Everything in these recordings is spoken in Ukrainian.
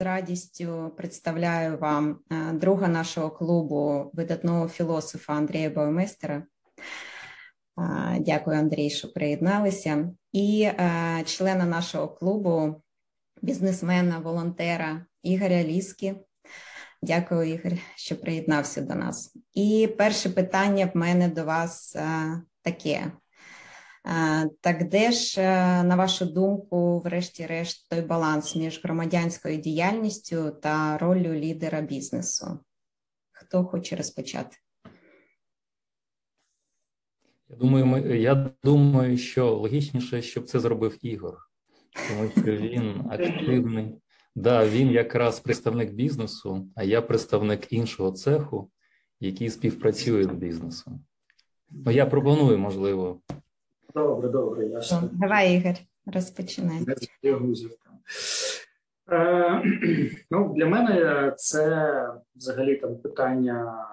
з радістю представляю вам е, друга нашого клубу, видатного філософа Андрія Баумейстера. Е, дякую, Андрій, що приєдналися. І е, члена нашого клубу, бізнесмена, волонтера Ігоря Ліскі. Дякую, Ігор, що приєднався до нас. І перше питання в мене до вас таке: так де ж, на вашу думку, врешті-решт, той баланс між громадянською діяльністю та роллю лідера бізнесу? Хто хоче розпочати? Я думаю, ми, я думаю, що логічніше, щоб це зробив Ігор, тому що він активний. Да, він якраз представник бізнесу, а я представник іншого цеху, який співпрацює з бізнесом. Ну, я пропоную, можливо, Добре, добре, ясно. Давай, Ігор, розпочинай. Е, ну, Для мене це взагалі там питання,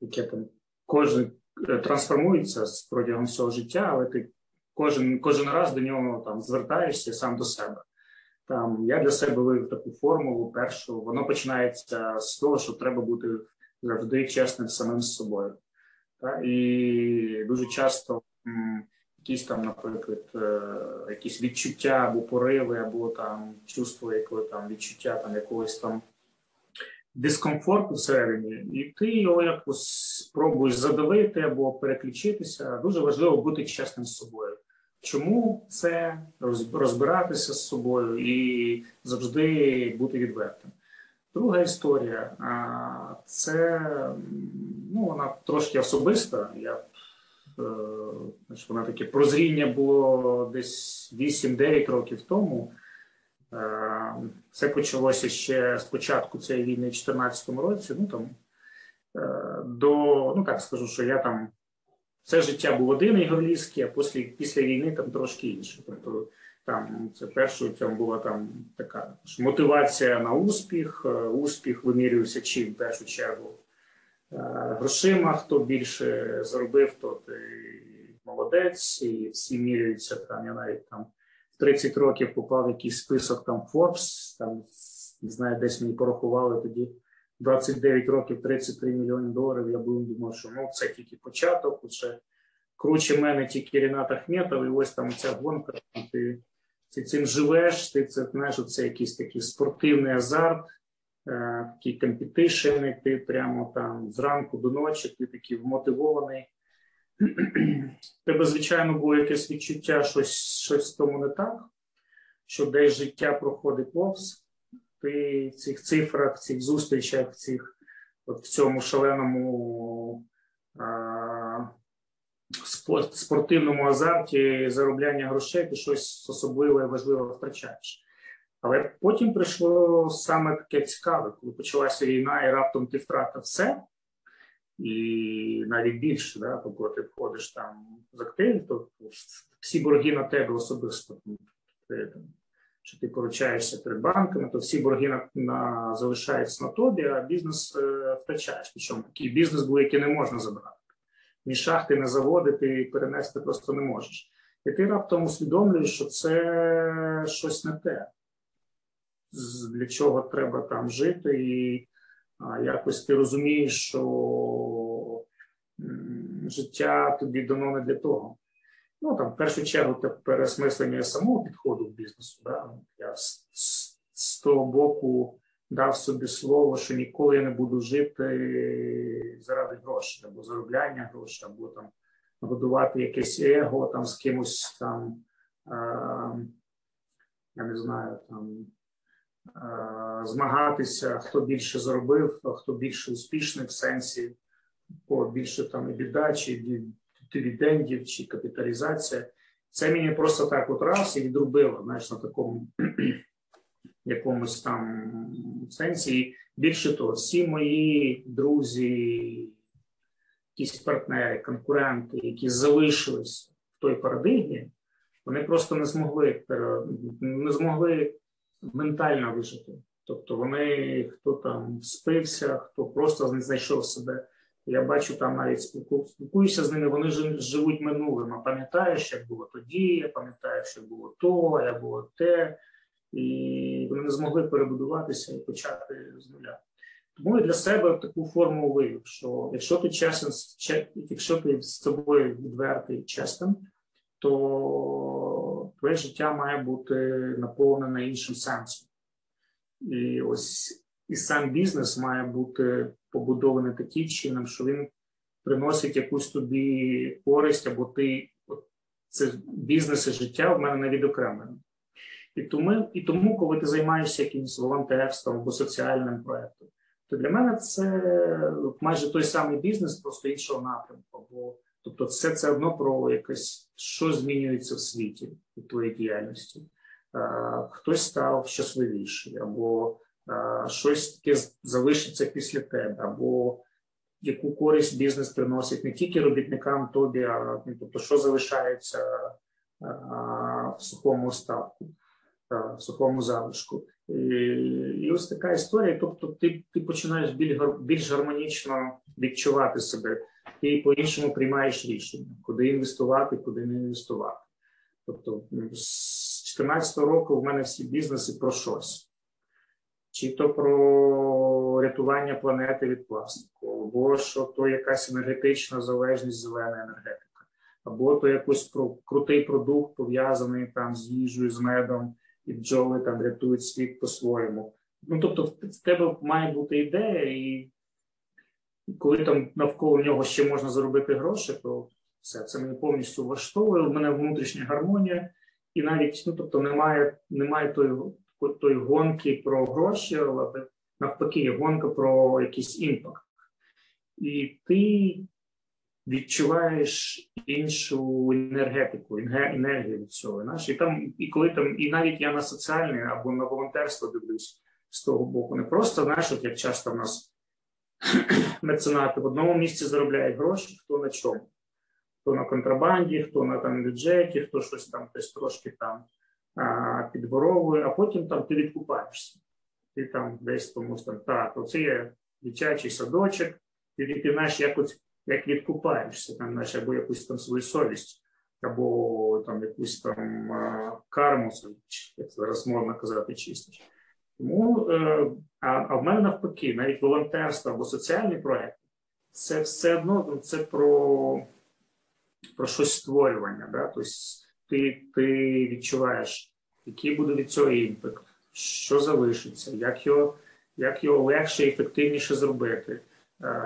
яке там кожен е, трансформується протягом всього життя, але ти кожен кожен раз до нього там звертаєшся сам до себе. Там Я для себе вивів таку формулу першу. Воно починається з того, що треба бути завжди чесним самим з собою. Та? І дуже часто якісь там, наприклад, е, якісь відчуття або пориви, або там чувство якого там відчуття там якогось там дискомфорту всередині, і ти його якось спробуєш задавити або переключитися. Дуже важливо бути чесним з собою. Чому це розбиратися з собою і завжди бути відвертим? Друга історія це ну, вона трошки особиста. Я значить, вона таке прозріння було десь 8-9 років тому. Е, це почалося ще з початку цієї війни в 2014 році. Ну там е, до ну так скажу, що я там все життя був один ігорлійський, а після після війни там трошки інше. Тобто там це першою цьому була там така ж мотивація на успіх. Успіх вимірювався чим в першу чергу Е, грошима. Хто більше заробив, то ти молодець, і всі міряються там. Я навіть там в 30 років попав в якийсь список там Forbes, там не знаю, десь мені порахували тоді. 29 років 33 мільйони доларів. Я був думав, що ну це тільки початок. Ще круче мене тільки Рінат Ахметов, і ось там ця гонка. Ти, ти цим живеш, ти це знаєш, це якийсь такий спортивний азарт. Е, такі компетишени, ти прямо там зранку до ночі, ти такий вмотивований. Тебе, звичайно, було якесь відчуття, щось щось в тому не так, що десь життя проходить повз, ти в цих цифрах, в цих зустрічах, в цих, от в цьому шаленому а, спортивному азарті заробляння грошей, ти щось особливе важливе втрачаєш. Але потім прийшло саме таке цікаве, коли почалася війна, і раптом ти втратив все, і навіть більше, да, тобто ти входиш там з активів, то всі борги на тебе особисто. Ти, що ти поручаєшся перед банками, то всі борги на, на залишаються на тобі, а бізнес е, втрачаєш. Причому такий бізнес був, який не можна забрати. Ні шахти, не заводи ти перенести просто не можеш. І ти раптом усвідомлюєш, що це щось не те для чого треба там жити, і якось ти розумієш, що життя тобі дано не для того. Ну там в першу чергу це переосмислення самого підходу в бізнесу. Да? Я з, з, з того боку дав собі слово, що ніколи я не буду жити заради грошей, або заробляння грошей, або там будувати якесь его там з кимось там. А, я не знаю, там Е, змагатися, хто більше зробив, хто більше успішний в сенсі, по більше там і біда, чи дивідендів, чи капіталізація. Це мені просто так от раз і відрубило, знаєш, на такому якомусь там сенсі. І більше того, всі мої друзі, якісь партнери, конкуренти, які залишились в той парадигмі, вони просто не змогли не змогли ментально вижити. Тобто вони хто там спився, хто просто не знайшов себе. Я бачу там навіть спілкуюся з ними, вони живуть минулим. А пам'ятаєш, як було тоді, я пам'ятаю, що було то, як було те. і вони не змогли перебудуватися і почати з нуля. Тому я для себе таку форму вивів, що якщо ти чесен, якщо ти з собою відвертий чесним, то твоє життя має бути наповнене іншим сенсом. І ось і сам бізнес має бути побудований таким чином, що він приносить якусь тобі користь, або ти це бізнес і життя в мене не відокремлено. І тому, і тому, коли ти займаєшся якимось волонтерством або соціальним проєктом, то для мене це майже той самий бізнес, просто іншого напрямку. Бо тобто, все це одно про якесь, що змінюється в світі у твоїй діяльності. Хтось став щасливіший, або щось таке залишиться після тебе, або яку користь бізнес приносить не тільки робітникам тобі, а ну, тобто, що залишається в сухому остатку, в сухому залишку. І, ось така історія. Тобто, ти ти починаєш більш гармонічно відчувати себе, ти по-іншому приймаєш рішення, куди інвестувати, куди не інвестувати. Тобто, з 2014 року в мене всі бізнеси про щось чи то про рятування планети від пластику, або що то якась енергетична залежність, зелена енергетика, або то якийсь про крутий продукт пов'язаний там з їжею, з медом, і бджоли там рятують світ по-своєму. Ну тобто, в тебе має бути ідея, і коли там навколо нього ще можна заробити гроші, то все це мені повністю влаштовує. У мене внутрішня гармонія, і навіть ну тобто немає, немає тої той гонки про гроші, але навпаки, гонка про якийсь імпакт. І ти відчуваєш іншу енергетику, енергію від цього. Знаєш? І там, і коли там, і навіть я на соціальне або на волонтерство дивлюсь з того боку, не просто знаєш, як часто в нас меценати в одному місці заробляють гроші, хто на чому. Хто на контрабанді, хто на там бюджеті, хто щось там десь трошки там підворовує, а потім там ти відкупаєшся. Ти там десь комусь там так, оце є дитячий садочок, ти знаєш, якось як відкупаєшся, там, знаєш, або якусь там свою совість, або там якусь там карму, як зараз можна казати, чистиш. Тому, е, а, а в мене навпаки, навіть волонтерство або соціальний проєкт, це все одно ну, це про про щось створювання. Да? Тобто ти ти відчуваєш, який буде від цього імпект, що залишиться, як його як його легше і ефективніше зробити,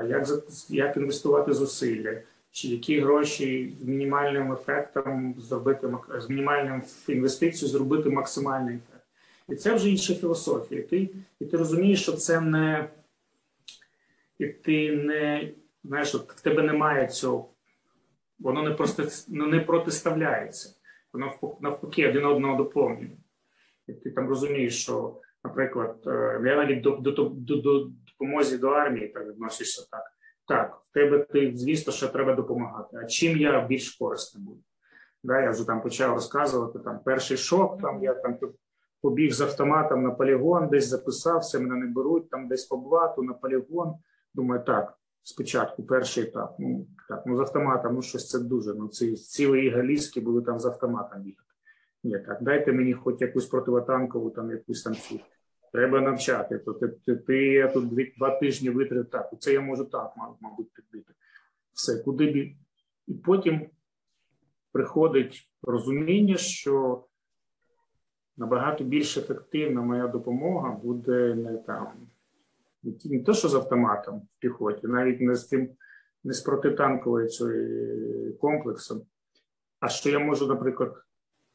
як як інвестувати зусилля, чи які гроші з мінімальним ефектом зробити з мінімальним інвестицією зробити максимальний ефект. І це вже інша філософія. І ти, і ти розумієш, що це не і ти не знаєш, от в тебе немає цього, воно не просто ну, не протиставляється воно навпаки один одного доповнює. І ти там розумієш, що, наприклад, е, я навіть до до, до, до допомозі до армії так відносишся так. Так, в тебе ти, звісно, що треба допомагати. А чим я більш корисним буду? Да, Я вже там почав розказувати там перший шок, там я там побіг з автоматом на полігон, десь записався, мене не беруть, там десь по блату на полігон. Думаю, так, спочатку перший етап. Ну так, ну з автоматом, ну щось це дуже. Ну ці цілі галійські були там з автоматом бігати. Ні, так, дайте мені хоч якусь противотанкову, там якусь там цю. Треба навчати. То ти, ти, ти я тут дві, два тижні витрив так. Це я можу так, мабуть, підбити. Все, куди бі. І потім приходить розуміння, що набагато більш ефективна моя допомога буде не там не то, що з автоматом в піхоті, навіть не з тим, не з протитанковою цією комплексом, а що я можу, наприклад,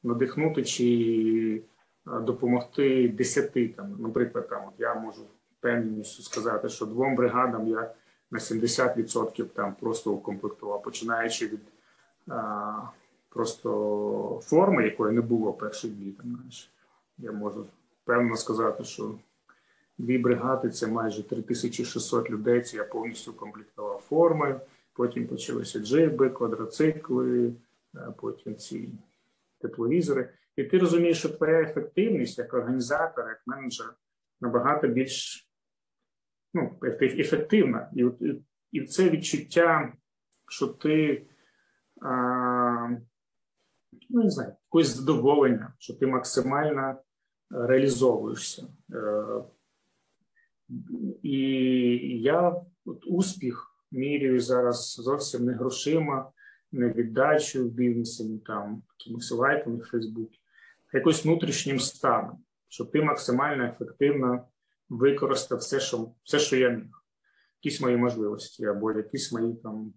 надихнути чи допомогти десяти там, наприклад, там от я можу певністю сказати, що двом бригадам я на 70% там просто укомплектував, починаючи від просто форми, якої не було перших дні. Там, знаєш, я можу певно сказати, що Дві бригади це майже 3600 людей. Це я повністю комплектував форми. Потім почалися джиби, квадроцикли, потім ці тепловізори. І ти розумієш, що твоя ефективність як організатор, як менеджер набагато більш ну, ефективна. І і це відчуття, що ти ну, не знаю, якось задоволення, що ти максимально реалізовуєшся. І я от успіх міряю зараз зовсім не грошима, не віддачею в бізнесі, не там якимось лайками в Фейсбуці, а якось внутрішнім станом, щоб ти максимально ефективно використав все, що все, що я міг, якісь мої можливості, або якісь мої там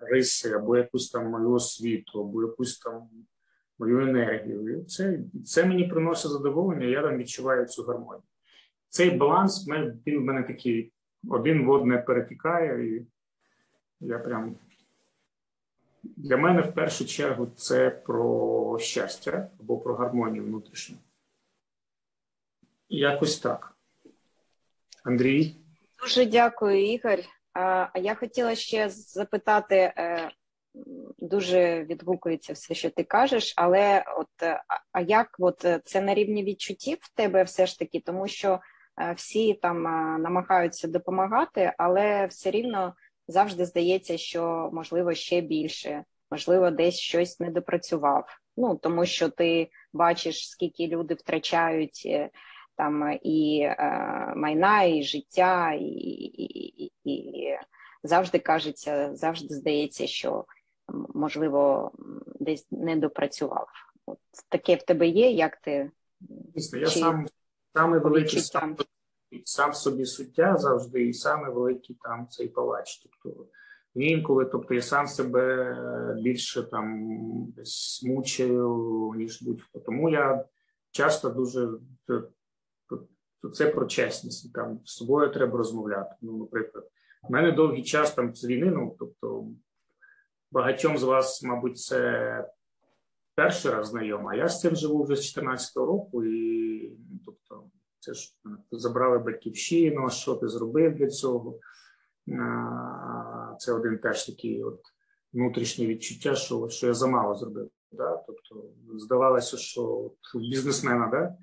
риси, або якусь там мою освіту, або якусь там мою енергію. І це це мені приносить задоволення, я там відчуваю цю гармонію. Цей баланс він в мене такий один в одне перетікає, і я прям для мене в першу чергу це про щастя або про гармонію внутрішню. Якось так. Андрій. Дуже дякую, Ігор. А я хотіла ще запитати, е, дуже відгукується все, що ти кажеш, але от е, а як от е, це на рівні відчуттів в тебе все ж таки, тому що всі там намагаються допомагати, але все рівно завжди здається, що можливо ще більше, можливо, десь щось не допрацював. Ну тому що ти бачиш, скільки люди втрачають там і е, майна, і життя, і, і, і завжди кажеться, завжди здається, що можливо десь не допрацював. От таке в тебе є, як ти Дійсно, я Чи... сам саме великий сам, сам собі суття завжди, і саме великий там цей палач. Тобто інколи, тобто я сам себе більше там десь мучаю, ніж будь-хто. Тому я часто дуже то це про чесність. Там з собою треба розмовляти. Ну, наприклад, в мене довгий час там з війни, ну тобто багатьом з вас, мабуть, це перший раз знайомо, а я з цим живу вже з 14-го року, і ну, тобто, це ж забрали батьківщину, що ти зробив для цього? Це один теж такий от внутрішнє відчуття, що що я замало зробив. Да? Тобто здавалося, що бізнесмена, да?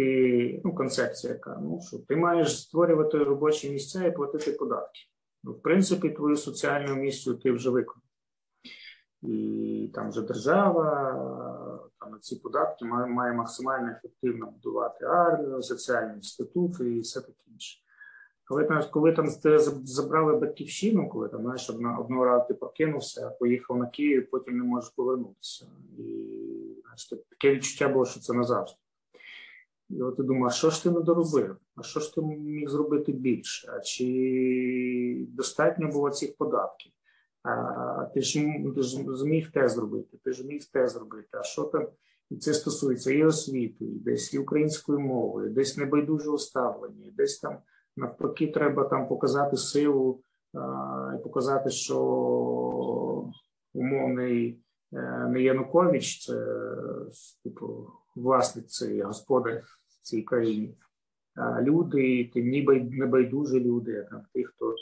Ти ну, концепція, яка ну що ти маєш створювати робочі місця і платити податки. Ну, в принципі, твою соціальну місію ти вже виконав. І там вже держава там ці податки має, має максимально ефективно будувати армію, соціальні інститути і все таке інше. Коли коли там забрали батьківщину, коли там знаєш, одного разу ти прокинувся, поїхав на Київ, потім не можеш повернутися. І знаєш, таке відчуття було, що це назавжди. І от ти думаєш, що ж ти не доробив? А що ж ти міг зробити більше? А чи достатньо було цих податків? А ти ж ти ж зміг те зробити, ти ж міг те зробити. А що там? І це стосується і освіти, і десь і української мови, і десь небайдужого ставлення, і десь там навпаки треба там показати силу а, і показати, що умовний е, не Янукович, це типу власник цієї господар в цій країні. Люди, тим небайдужі люди, там ті, хто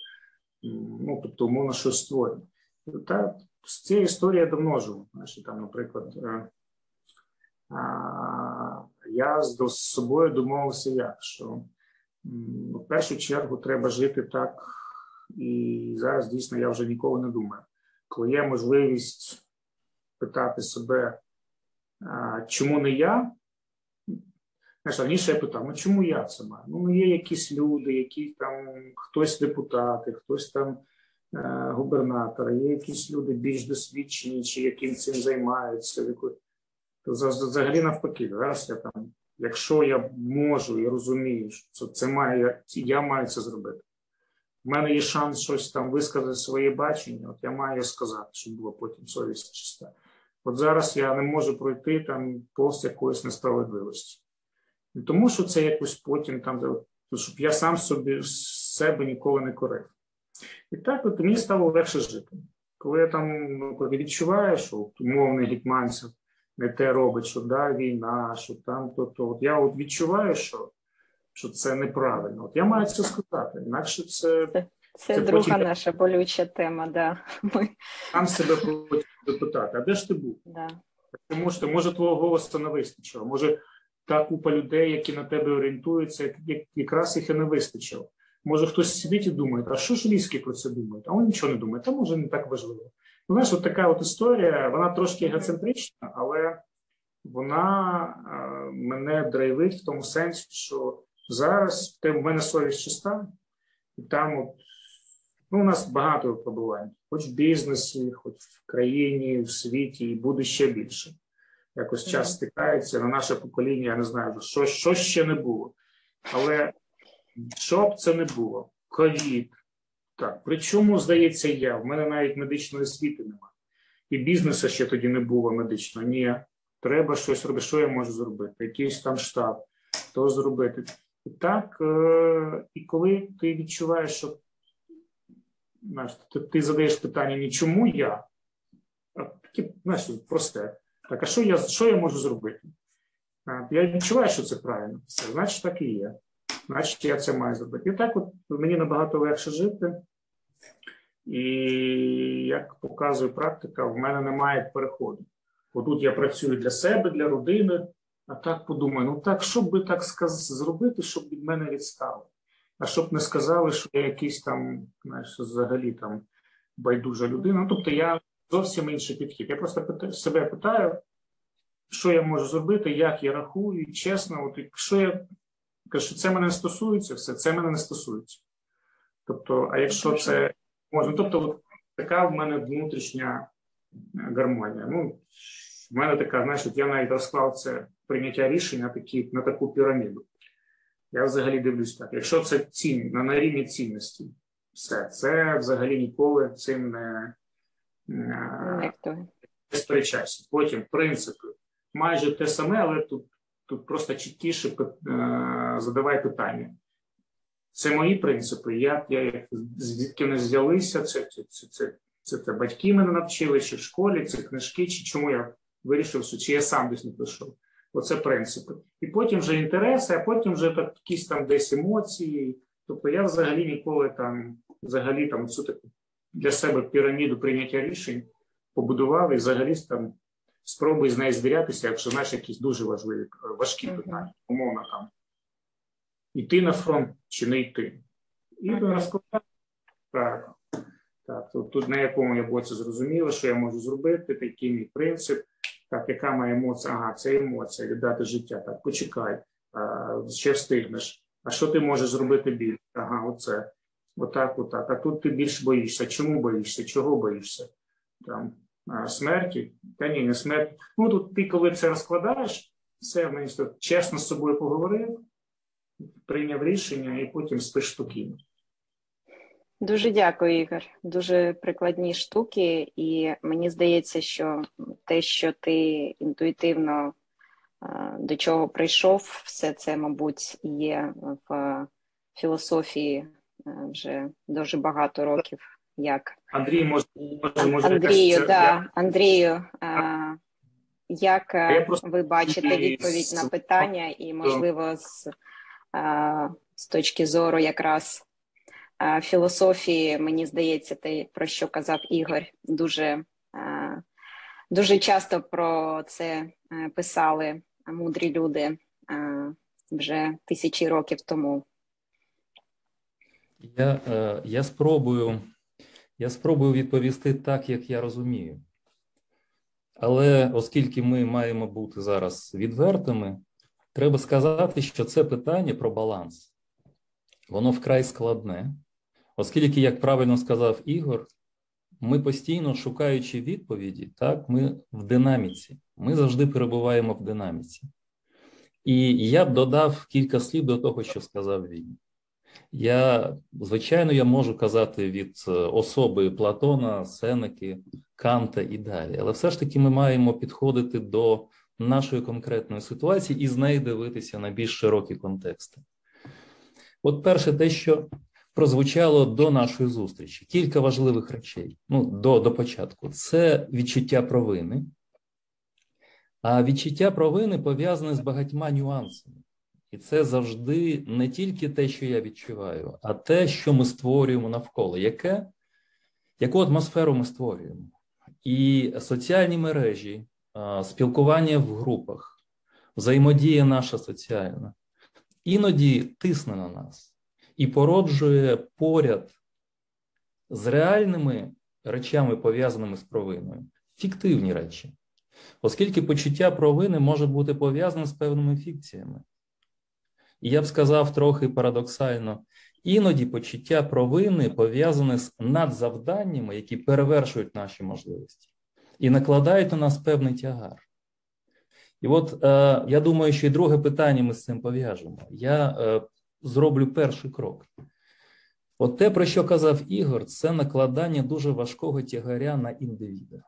ну, тобто, умовно щось створює. Та з цією історією давно живу. Знаєш, там, наприклад, е, я з собою домовився, як що в першу чергу треба жити так, і зараз дійсно я вже ніколи не думаю. Коли є можливість питати себе, чому не я, Знаєш, раніше я питав, ну чому я це маю? Ну, є якісь люди, які там хтось депутати, хтось там е, губернатор, є якісь люди більш досвідчені, чи яким цим займаються. То взагалі навпаки, зараз я там, якщо я можу і розумію, що це має, я маю це зробити. У мене є шанс щось там висказати своє бачення, от я маю сказати, щоб було потім совість чиста. От зараз я не можу пройти там повз якоїсь несправедливості. Не тому, що це якось потім там, щоб я сам собі себе ніколи не корив. І так от мені стало легше жити. Коли я там ну, відчуваю, що умовний гетьманцев не те робить, що да, війна, що там, то, то от я от відчуваю, що що це неправильно. От я маю це сказати. Інакше це. Це, це, друга потім... наша болюча тема, да. Ми... Сам себе запитати, а де ж ти був? Да. Тому що може твого голосу не вистачило. Може, та купа людей, які на тебе орієнтуються, якраз їх і не вистачило. Може, хтось сидить і думає, а що ж ліські про це думають? А вони нічого не думають, а може не так важливо. Ну, знаєш, от така от історія, вона трошки егоцентрична, але вона е, мене драйвить в тому сенсі, що зараз в мене совість чиста, і там от, ну, у нас багато випробувань, хоч в бізнесі, хоч в країні, в світі, і буде ще більше. Якось час стикається на наше покоління, я не знаю, що що ще не було. Але що б це не було? Ковід. Так, причому, здається, я. В мене навіть медичної освіти немає. І бізнесу ще тоді не було медичного. Ні, треба щось робити. Що я можу зробити? Якийсь там штаб, то зробити. І так, е- і коли ти відчуваєш, що знаєш, ти, ти задаєш питання не чому я, а таке знаєш, просте. Так, а що я що я можу зробити? Я відчуваю, що це правильно. Все, значить, так і є. Значить, я це маю зробити. І так от мені набагато легше жити. І як показує практика, в мене немає переходу. Отут я працюю для себе, для родини, а так подумаю: ну так, що би так сказ... зробити, щоб від мене відстали? А щоб не сказали, що я якийсь там, знаєш, взагалі там байдужа людина. Ну, тобто я зовсім інший підхід. Я просто питаю, себе питаю, що я можу зробити, як я рахую, і чесно, от якщо я кажу, що це мене не стосується, все це мене не стосується. Тобто, а якщо це можна, тобто, от така в мене внутрішня е, гармонія. Ну, в мене така, знаєш, я навіть розклав це прийняття рішення такі, на таку піраміду. Я взагалі дивлюсь так. Якщо це цінь, на, на рівні цінності, все, це взагалі ніколи цим не не сперечайся. Потім принципи. Майже те саме, але тут тут просто чіткіше е, задавай питання. Це мої принципи. Як я звідки не взялися, це це, це, це, це, це батьки мене навчили, чи в школі, це книжки, чи чому я вирішив, що чи я сам десь не прийшов. Оце принципи. І потім вже інтереси, а потім вже так, якісь там десь емоції. Тобто я взагалі ніколи там, взагалі там цю таку для себе піраміду прийняття рішень побудував і взагалі там спробуй з нею звірятися, якщо знаєш якісь дуже важливі важкі питання, умовно там йти на фронт чи не йти. І розкладати так. Так, тут, тут на якому я боці зрозуміло, що я можу зробити, такий мій принцип. Так, яка моя емоція? Ага, це емоція, віддати життя. Так, почекай, а, ще встигнеш. А що ти можеш зробити більше? Ага, оце. Отак, отак. А тут ти більш боїшся. Чому боїшся? Чого боїшся? Там смерті? Та ні, не смерть. Ну тут ти, коли це розкладаєш, все мені чесно з собою поговорив, прийняв рішення і потім спиш спокійно. Дуже дякую, Ігор. Дуже прикладні штуки, і мені здається, що те, що ти інтуїтивно до чого прийшов, все це, мабуть, є в філософії вже дуже багато років. Як Андрій може, може, може Андрію, да, Андрію, а, як просто... ви бачите відповідь на питання, і можливо, з, а, з точки зору якраз філософії, мені здається, те, про що казав Ігор, дуже дуже часто про це е, писали мудрі люди вже тисячі років тому. Я, е, Я спробую. Я спробую відповісти так, як я розумію. Але оскільки ми маємо бути зараз відвертими, треба сказати, що це питання про баланс. Воно вкрай складне, Оскільки, як правильно сказав Ігор, ми постійно шукаючи відповіді, так, ми в динаміці, ми завжди перебуваємо в динаміці. І я б додав кілька слів до того, що сказав він. Я, звичайно, я можу казати від е, особи Платона, Сенеки, Канта і далі, але все ж таки ми маємо підходити до нашої конкретної ситуації і з неї дивитися на більш широкі контексти. От перше, те, що прозвучало до нашої зустрічі. Кілька важливих речей. Ну, до, до початку. Це відчуття провини. А відчуття провини пов'язане з багатьма нюансами. І це завжди не тільки те, що я відчуваю, а те, що ми створюємо навколо, яке, яку атмосферу ми створюємо. І соціальні мережі, спілкування в групах, взаємодія наша соціальна, іноді тисне на нас і породжує поряд з реальними речами, пов'язаними з провиною, фіктивні речі. оскільки почуття провини може бути пов'язане з певними фікціями. І я б сказав трохи парадоксально, іноді почуття провини пов'язане з надзавданнями, які перевершують наші можливості, і накладають на нас певний тягар. І от е, я думаю, що і друге питання ми з цим пов'яжемо. Я е, зроблю перший крок. От те, про що казав Ігор, це накладання дуже важкого тягаря на індивіда.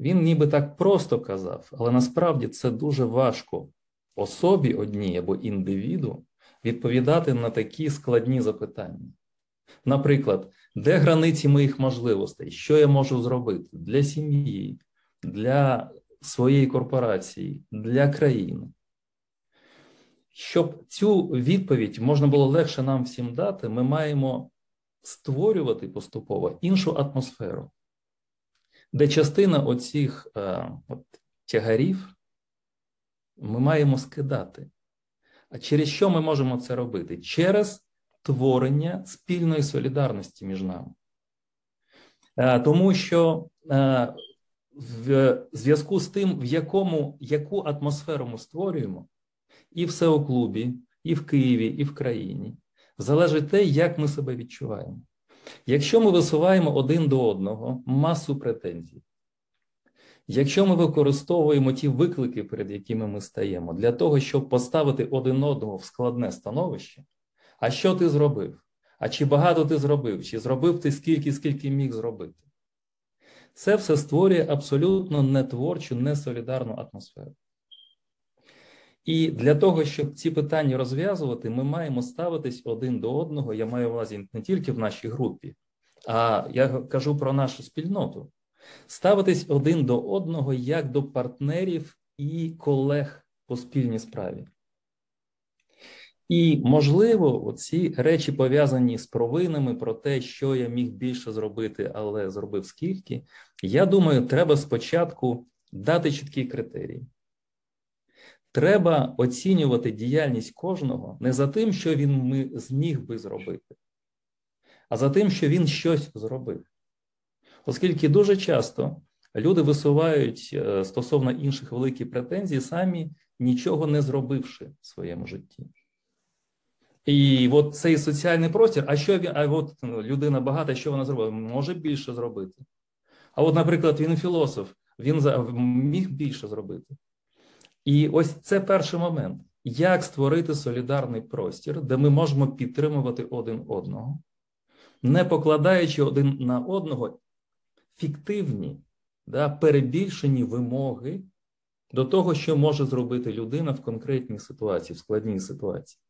Він ніби так просто казав, але насправді це дуже важко особі одній або індивіду відповідати на такі складні запитання. Наприклад, де границі моїх можливостей, що я можу зробити для сім'ї, для своєї корпорації, для країни? Щоб цю відповідь можна було легше нам всім дати, ми маємо створювати поступово іншу атмосферу, де частина оцих е, от, тягарів ми маємо скидати. А через що ми можемо це робити? Через творення спільної солідарності між нами. Е, тому що е, в зв'язку з тим, в якому яку атмосферу ми створюємо, і в СЕО клубі, і в Києві, і в країні, залежить те, як ми себе відчуваємо. Якщо ми висуваємо один до одного масу претензій, якщо ми використовуємо ті виклики, перед якими ми стаємо, для того, щоб поставити один одного в складне становище, а що ти зробив? А чи багато ти зробив, чи зробив ти скільки, скільки міг зробити? Це все створює абсолютно нетворчу, несолідарну атмосферу. І для того, щоб ці питання розв'язувати, ми маємо ставитись один до одного. Я маю увазі не тільки в нашій групі, а я кажу про нашу спільноту. Ставитись один до одного як до партнерів і колег по спільній справі. І, можливо, ці речі пов'язані з провинами про те, що я міг більше зробити, але зробив скільки. Я думаю, треба спочатку дати чіткі критерії. Треба оцінювати діяльність кожного не за тим, що він зміг би зробити, а за тим, що він щось зробив. Оскільки дуже часто люди висувають е, стосовно інших великі претензії, самі нічого не зробивши в своєму житті. І от цей соціальний простір, а що він, а от ну, людина багата, що вона зробила? Може більше зробити. А от, наприклад, він філософ, він міг більше зробити. І ось це перший момент: як створити солідарний простір, де ми можемо підтримувати один одного, не покладаючи один на одного фіктивні, да, перебільшені вимоги до того, що може зробити людина в конкретній ситуації, в складній ситуації.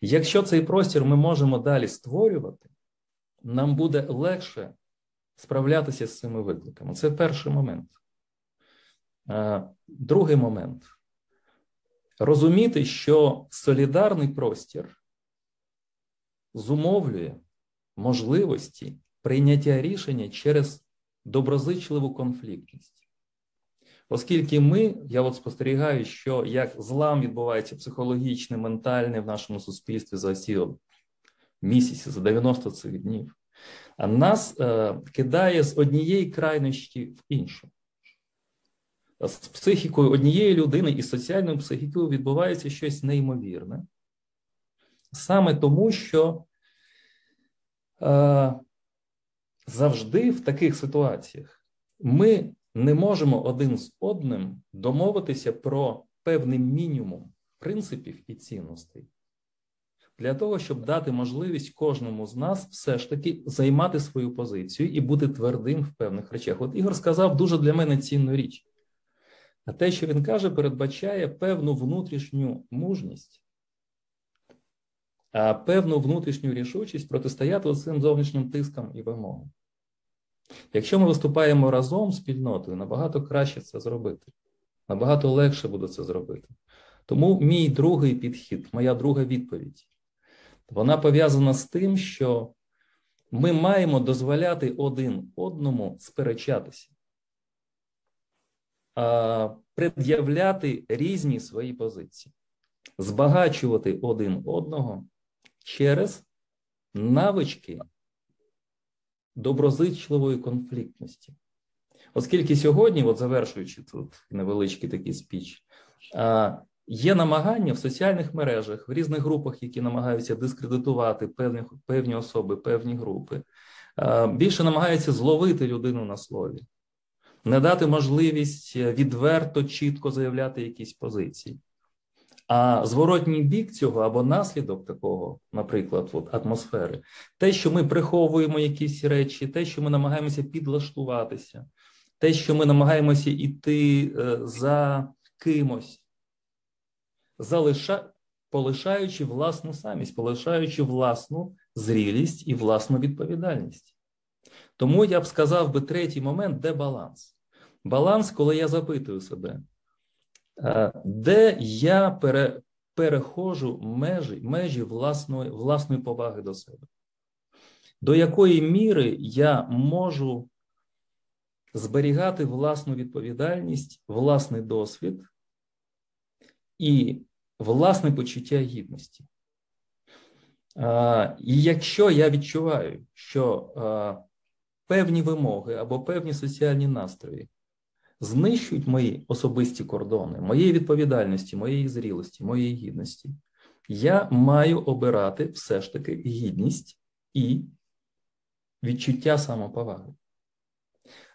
Якщо цей простір ми можемо далі створювати, нам буде легше справлятися з цими викликами. Це перший момент. Другий момент розуміти, що солідарний простір зумовлює можливості прийняття рішення через доброзичливу конфліктність. Оскільки ми, я от спостерігаю, що як злам відбувається психологічне, ментальне в нашому суспільстві за ці місяці, за 90 цих днів, нас е, кидає з однієї крайності в іншу. З психікою однієї людини і соціальною психікою відбувається щось неймовірне. Саме тому, що е, завжди в таких ситуаціях ми не можемо один з одним домовитися про певний мінімум принципів і цінностей для того, щоб дати можливість кожному з нас все ж таки займати свою позицію і бути твердим в певних речах. От Ігор сказав дуже для мене цінну річ. А те, що він каже, передбачає певну внутрішню мужність, а певну внутрішню рішучість протистояти цим зовнішнім тискам і вимогам. Якщо ми виступаємо разом спільнотою, набагато краще це зробити, набагато легше буде це зробити. Тому мій другий підхід, моя друга відповідь, вона пов'язана з тим, що ми маємо дозволяти один одному сперечатися, пред'являти різні свої позиції, збагачувати один одного через навички доброзичливої конфліктності. Оскільки сьогодні, от завершуючи тут невеличкий такий спіч, є намагання в соціальних мережах, в різних групах, які намагаються дискредитувати певні певні особи, певні групи, більше намагаються зловити людину на слові, не дати можливість відверто, чітко заявляти якісь позиції. А зворотній бік цього або наслідок такого, наприклад, от атмосфери, те, що ми приховуємо якісь речі, те, що ми намагаємося підлаштуватися, те, що ми намагаємося йти е, за кимось, залиша... полишаючи власну самість, полишаючи власну зрілість і власну відповідальність. Тому я б сказав би третій момент, де баланс. Баланс, коли я запитую себе, е, де я пере, перехожу межі межі власної, власної поваги до себе, до якої міри я можу зберігати власну відповідальність, власний досвід і власне почуття гідності. І якщо я відчуваю, що певні вимоги або певні соціальні настрої знищують мої особисті кордони, моєї відповідальності, моєї зрілості, моєї гідності, я маю обирати все ж таки гідність і відчуття самоповаги.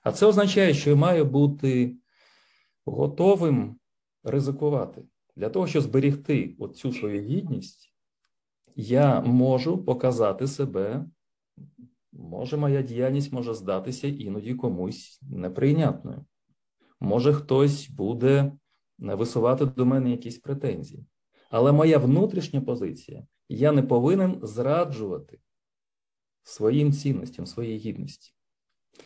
А це означає, що я маю бути готовим ризикувати. Для того, щоб зберігти оцю свою гідність, я можу показати себе. Може, моя діяльність може здатися іноді комусь неприйнятною. Може, хтось буде висувати до мене якісь претензії. Але моя внутрішня позиція я не повинен зраджувати своїм цінностям, своїй гідності.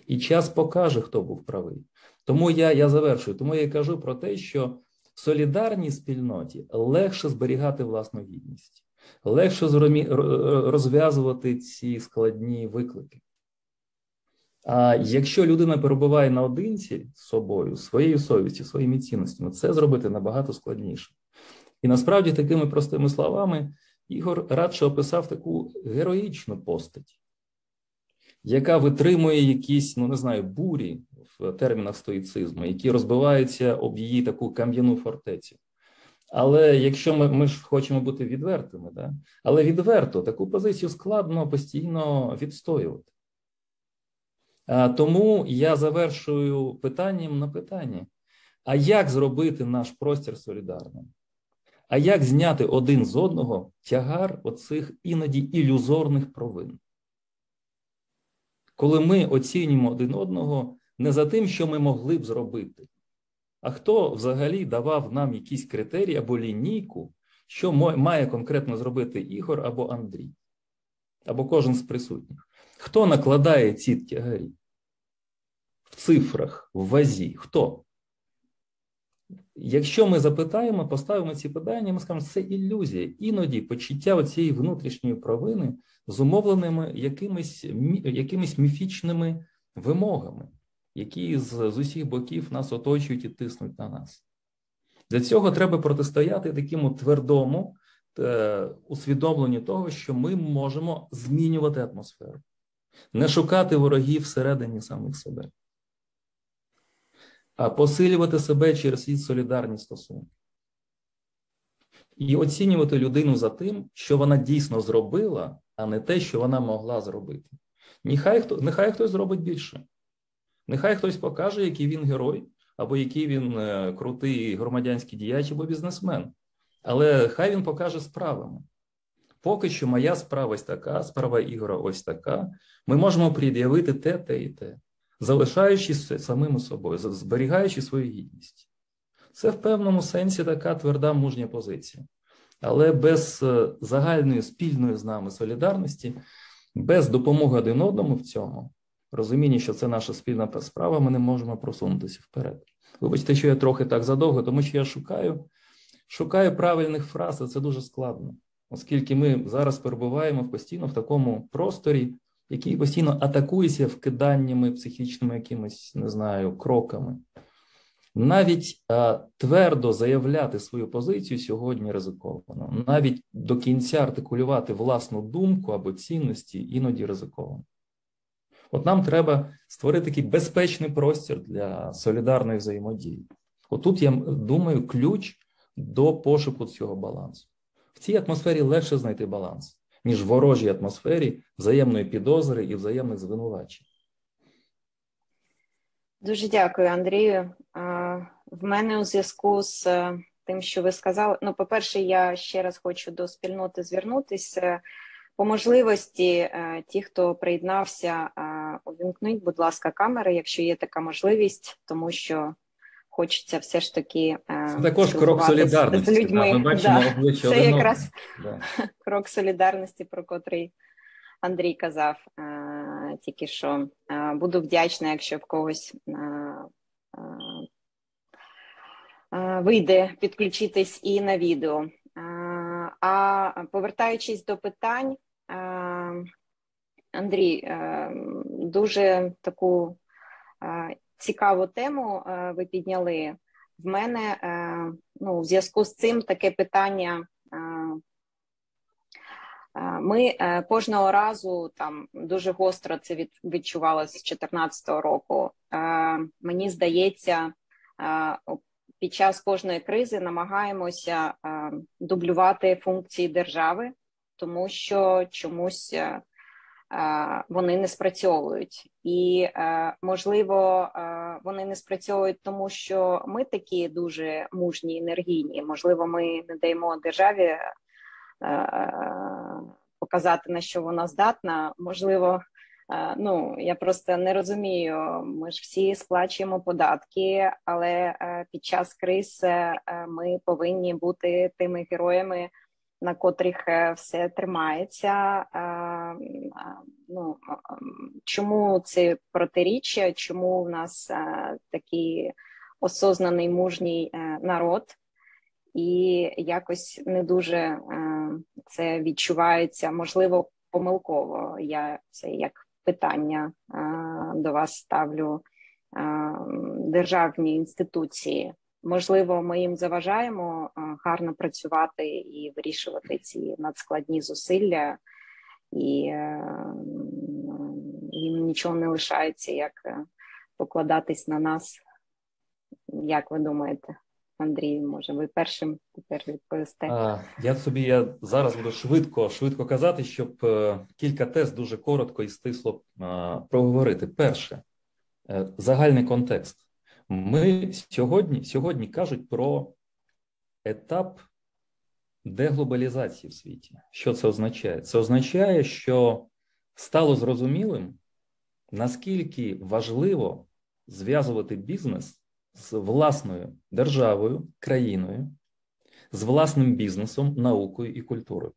І час покаже, хто був правий. Тому я я завершую, тому я кажу про те, що в солідарній спільноті легше зберігати власну гідність, легше розв'язувати ці складні виклики. А якщо людина перебуває наодинці з собою, своєю совістю, своїми цінностями, це зробити набагато складніше. І насправді такими простими словами Ігор радше описав таку героїчну постать яка витримує якісь, ну не знаю, бурі в термінах стоїцизму, які розбиваються об її таку кам'яну фортецю. Але якщо ми ми ж хочемо бути відвертими, да? але відверто таку позицію складно постійно відстоювати. А, Тому я завершую питанням на питання: а як зробити наш простір солідарним? А як зняти один з одного тягар оцих іноді ілюзорних провин? коли ми оцінюємо один одного не за тим, що ми могли б зробити, а хто взагалі давав нам якісь критерії або лінійку, що має конкретно зробити Ігор або Андрій, або кожен з присутніх. Хто накладає ці тягарі? В цифрах, в вазі? Хто? Якщо ми запитаємо, поставимо ці питання, ми скажемо, це ілюзія. Іноді почуття цієї внутрішньої провини зумовленими якимись якимись міфічними вимогами, які з, з усіх боків нас оточують і тиснуть на нас. Для цього треба протистояти такому твердому е, усвідомленню того, що ми можемо змінювати атмосферу, не шукати ворогів всередині самих себе а посилювати себе через солідарні стосунки. І оцінювати людину за тим, що вона дійсно зробила, а не те, що вона могла зробити. Нехай, хто, нехай хтось зробить більше. Нехай хтось покаже, який він герой, або який він е, крутий громадянський діяч або бізнесмен. Але хай він покаже справами. Поки що моя справа ось така, справа Ігора ось така. Ми можемо пред'явити те, те і те залишаючись самими собою, зберігаючи свою гідність. Це в певному сенсі така тверда мужня позиція. Але без е, загальної спільної з нами солідарності, без допомоги один одному в цьому, розуміння, що це наша спільна справа, ми не можемо просунутися вперед. Вибачте, що я трохи так задовго, тому що я шукаю шукаю правильних фраз, а це дуже складно, оскільки ми зараз перебуваємо постійно в такому просторі, який постійно атакується вкиданнями психічними якимись, не знаю, кроками. Навіть а, твердо заявляти свою позицію сьогодні ризиковано, навіть до кінця артикулювати власну думку або цінності іноді ризиковано. От нам треба створити такий безпечний простір для солідарної взаємодії. Отут, я думаю, ключ до пошуку цього балансу. В цій атмосфері легше знайти баланс, ніж в ворожій атмосфері взаємної підозри і взаємних звинувачень. Дуже дякую, Андрію. В мене у зв'язку з е, тим, що ви сказали. Ну, по-перше, я ще раз хочу до спільноти звернутися. По можливості, е, ті, хто приєднався, е, увімкніть, будь ласка, камери, якщо є така можливість, тому що хочеться все ж таки Це також крок солідарності з людьми. Да, ми бачимо да. Це якраз да. крок солідарності, про котрий Андрій казав тільки що. Буду вдячна, якщо в когось вийде підключитись і на відео. А повертаючись до питань, Андрій, дуже таку цікаву тему ви підняли. В мене ну, в зв'язку з цим таке питання ми е, кожного разу там дуже гостро це відчувалося з 2014 року. Е, мені здається, е, під час кожної кризи намагаємося дублювати функції держави, тому що чомусь вони не спрацьовують, і можливо, вони не спрацьовують, тому що ми такі дуже мужні енергійні. Можливо, ми не даємо державі Е, показати на що вона здатна. Можливо, е, ну я просто не розумію. Ми ж всі сплачуємо податки, але е, під час криз ми повинні бути тими героями. На котрих все тримається, ну чому це протиріччя? Чому в нас такий осознаний мужній народ, і якось не дуже е, це відчувається, можливо, помилково. Я це як питання е, до вас ставлю е, державні інституції. Можливо, ми їм заважаємо гарно працювати і вирішувати ці надскладні зусилля, і їм нічого не лишається, як покладатись на нас. Як ви думаєте? Андрій, може, ви першим тепер відповісте. Я собі я зараз буду швидко швидко казати, щоб е, кілька тез дуже коротко і стисло е, проговорити. Перше, е, загальний контекст. Ми сьогодні, сьогодні кажуть про етап деглобалізації в світі. Що це означає? Це означає, що стало зрозумілим, наскільки важливо зв'язувати бізнес з власною державою, країною, з власним бізнесом, наукою і культурою.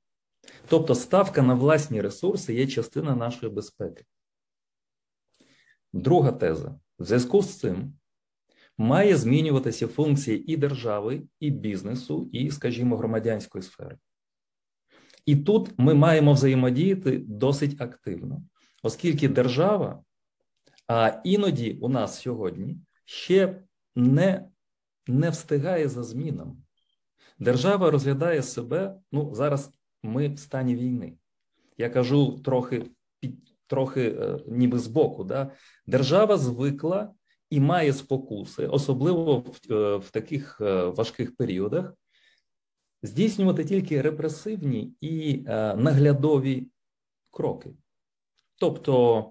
Тобто ставка на власні ресурси є частина нашої безпеки. Друга теза: в зв'язку з цим має змінюватися функції і держави, і бізнесу, і, скажімо, громадянської сфери. І тут ми маємо взаємодіяти досить активно, оскільки держава, а іноді у нас сьогодні ще не не встигає за змінами. Держава розглядає себе. Ну, зараз ми в стані війни. Я кажу трохи трохи е, ніби збоку. Да? Держава звикла і має спокуси, особливо в, е, в таких е, важких періодах, здійснювати тільки репресивні і наглядові кроки. Тобто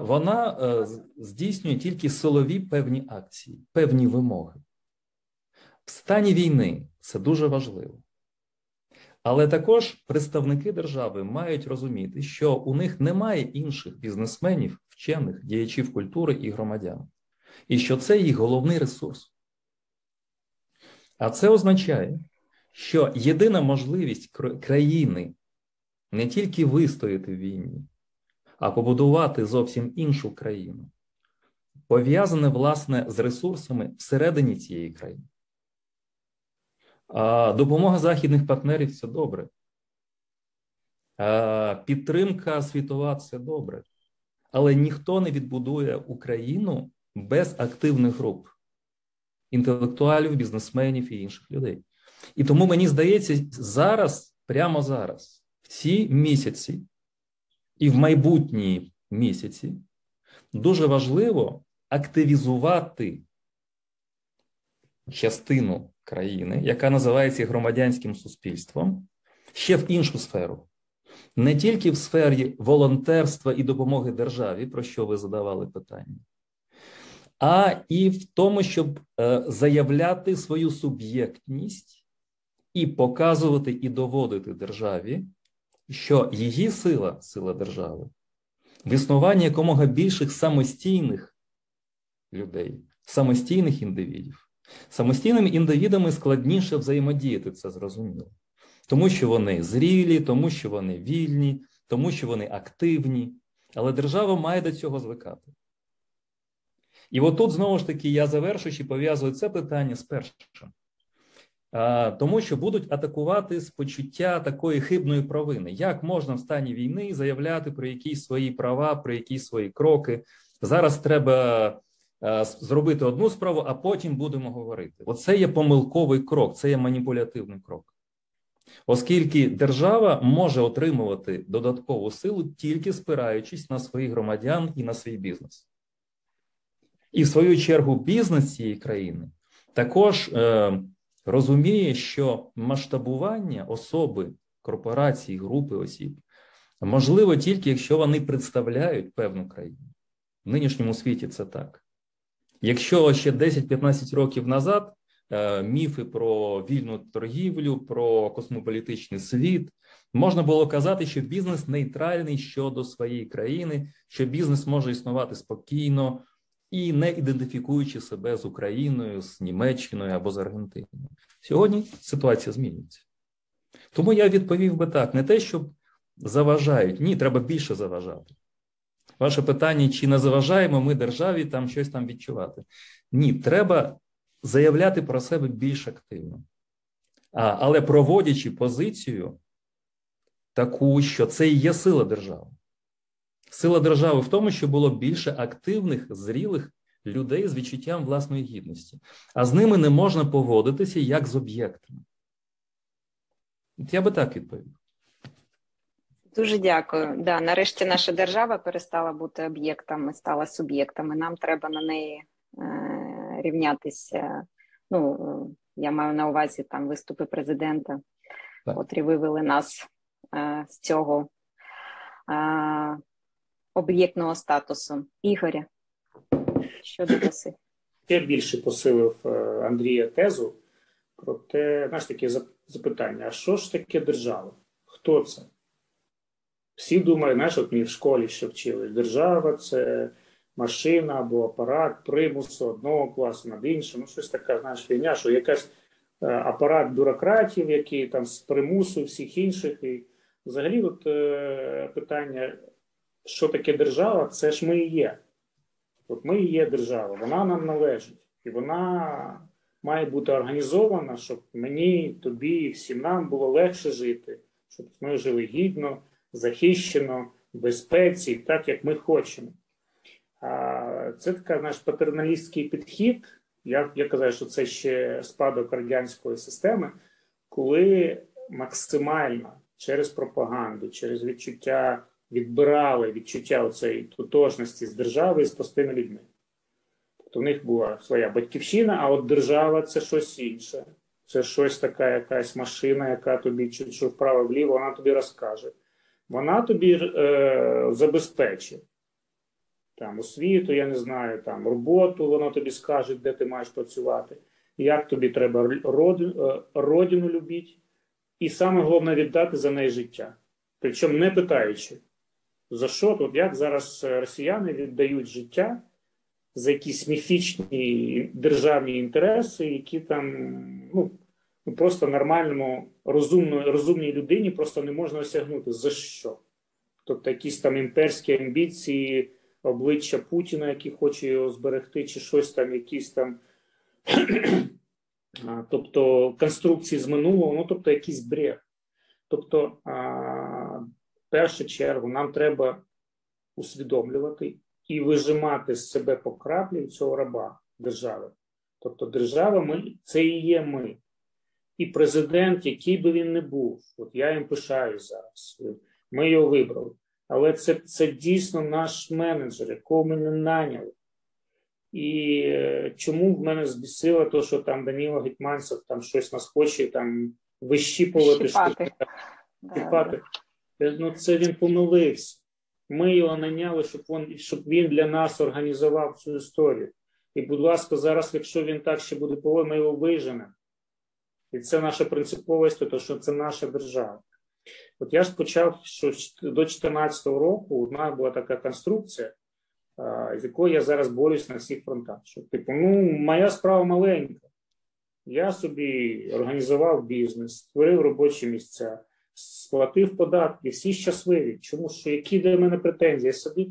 вона е, здійснює тільки силові певні акції, певні вимоги. В стані війни це дуже важливо. Але також представники держави мають розуміти, що у них немає інших бізнесменів, вчених, діячів культури і громадян, і що це їх головний ресурс. А це означає, що єдина можливість країни не тільки вистояти в війні, а побудувати зовсім іншу країну, пов'язане, власне, з ресурсами всередині цієї країни. А Допомога західних партнерів це добре. А Підтримка світова це добре. Але ніхто не відбудує Україну без активних груп, інтелектуалів, бізнесменів і інших людей. І тому мені здається, зараз, прямо зараз, в ці місяці, і в майбутні місяці дуже важливо активізувати частину країни, яка називається громадянським суспільством, ще в іншу сферу. Не тільки в сфері волонтерства і допомоги державі, про що ви задавали питання, а і в тому, щоб е, заявляти свою суб'єктність і показувати і доводити державі, що її сила, сила держави, в існуванні якомога більших самостійних людей, самостійних індивідів. Самостійними індивідами складніше взаємодіяти, це зрозуміло. Тому що вони зрілі, тому що вони вільні, тому що вони активні, але держава має до цього звикати. І отут, знову ж таки, я завершуючи, пов'язую це питання з першим. Тому що будуть атакувати з почуття такої хибної провини. Як можна в стані війни заявляти про якісь свої права, про якісь свої кроки? Зараз треба зробити одну справу, а потім будемо говорити. Оце є помилковий крок, це є маніпулятивний крок. Оскільки держава може отримувати додаткову силу тільки спираючись на своїх громадян і на свій бізнес. І в свою чергу бізнес цієї країни також е, розуміє, що масштабування особи, корпорації, групи осіб можливо тільки якщо вони представляють певну країну. В нинішньому світі це так. Якщо ще 10-15 років назад е, міфи про вільну торгівлю, про космополітичний світ, можна було казати, що бізнес нейтральний щодо своєї країни, що бізнес може існувати спокійно і не ідентифікуючи себе з Україною, з Німеччиною або з Аргентиною. Сьогодні ситуація змінюється. Тому я відповів би так: не те, щоб заважають, ні, треба більше заважати. Ваше питання: чи не заважаємо ми державі там щось там відчувати? Ні, треба заявляти про себе більш активно. А, Але проводячи позицію таку, що це і є сила держави. Сила держави в тому, що було більше активних, зрілих людей з відчуттям власної гідності, а з ними не можна поводитися як з об'єктами. Я би так відповів. Дуже дякую. Да, Нарешті наша держава перестала бути об'єктами, стала суб'єктами. Нам треба на неї е, рівнятися. Ну, я маю на увазі там виступи президента, так. котрі вивели нас е, з цього е, об'єктного статусу. Ігоря, що додаси? Я більше посилив е, Андрія тезу про те, знаєш, таке запитання: а що ж таке держава? Хто це? Всі думають, знаєш, от мені в школі ще вчили. Держава це машина або апарат примусу одного класу над іншим. Ну, щось таке, знаєш, фігня, що якась е, апарат бюрократів, які там з примусу всіх інших. І взагалі, от е, питання, що таке держава, це ж ми і є. От ми і є держава, вона нам належить. І вона має бути організована, щоб мені, тобі, всім нам було легше жити, щоб ми жили гідно захищено, в безпеці, так як ми хочемо. Це така наш патерналістський підхід. Я я казав, що це ще спадок радянської системи, коли максимально через пропаганду, через відчуття відбирали відчуття оцеї тотожності з держави і з простими людьми. Тобто в них була своя батьківщина, а от держава це щось інше. Це щось така якась машина, яка тобі що вправо-вліво, вона тобі розкаже вона тобі е, забезпечить освіту, я не знаю, там роботу, вона тобі скаже, де ти маєш працювати, як тобі треба родину, е, родину любити, і саме головне віддати за неї життя. Причому не питаючи, за що тут, як зараз росіяни віддають життя за якісь міфічні державні інтереси, які там, ну, Ну, просто нормальному розумно, розумній людині просто не можна осягнути. За що? Тобто якісь там імперські амбіції, обличчя Путіна, який хоче його зберегти, чи щось там, якісь там. Тобто конструкції з минулого, ну тобто якийсь брег. Тобто, в першу чергу, нам треба усвідомлювати і вижимати з себе по краплі цього раба держави. Тобто, держава ми це і є ми і президент, який би він не був, от я їм пишаю зараз. Ми його вибрали. Але це це дійсно наш менеджер, якого ми не наняли. І е, чому в мене збісило то, що там Даніло Гетьманцев там щось нас хоче там вищіпувати, щипати. щипати. Ну, це він помилився. Ми його наняли, щоб він, щоб він для нас організував цю історію. І, будь ласка, зараз, якщо він так ще буде поводити, ми його виженемо. І це наша принциповість, то що це наша держава. От я ж почав, що до 2014 року у нас була така конструкція, з якою я зараз борюсь на всіх фронтах. Що, типу, ну, моя справа маленька. Я собі організував бізнес, створив робочі місця, сплатив податки, всі щасливі. Чому що які до мене претензії? Я собі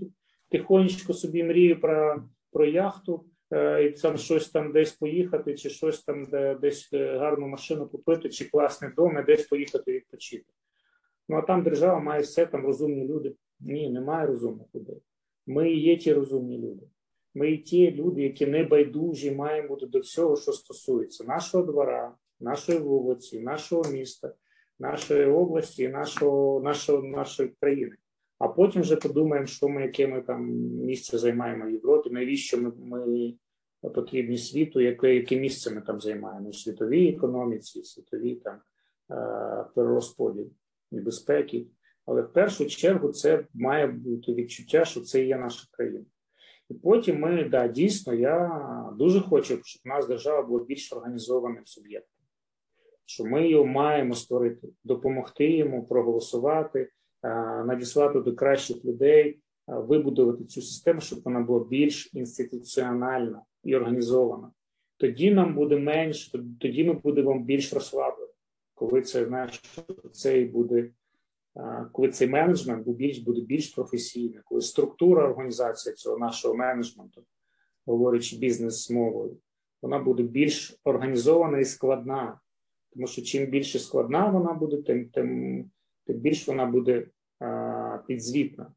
тихонечко собі мрію про про яхту, е, і там щось там десь поїхати, чи щось там де, десь е, гарну машину купити, чи класний дом, і десь поїхати відпочити. Ну а там держава має все, там розумні люди. Ні, немає розумних людей. Ми є ті розумні люди. Ми і ті люди, які не байдужі, маємо бути до всього, що стосується нашого двора, нашої вулиці, нашого міста, нашої області нашого, нашого, нашої країни. А потім вже подумаємо, що ми яке ми там місце займаємо в Європі, навіщо ми ми потрібні світу, яке яке місце ми там займаємо в світовій економіці, світовій там е, перерозподіл і безпеки. Але в першу чергу це має бути відчуття, що це є наша країна. І потім ми, да, дійсно, я дуже хочу, щоб у нас держава була більш організованим суб'єктом, що ми його маємо створити, допомогти йому проголосувати, надіслати до кращих людей, вибудувати цю систему, щоб вона була більш інституціональна і організована. Тоді нам буде менше, тоді ми будемо більш розслаблені, коли це знаєш, це буде коли цей менеджмент буде більш буде більш професійний, коли структура організації цього нашого менеджменту, говорячи бізнес-мовою, вона буде більш організована і складна. Тому що чим більше складна вона буде, тим тим, тим більше вона буде а, підзвітна,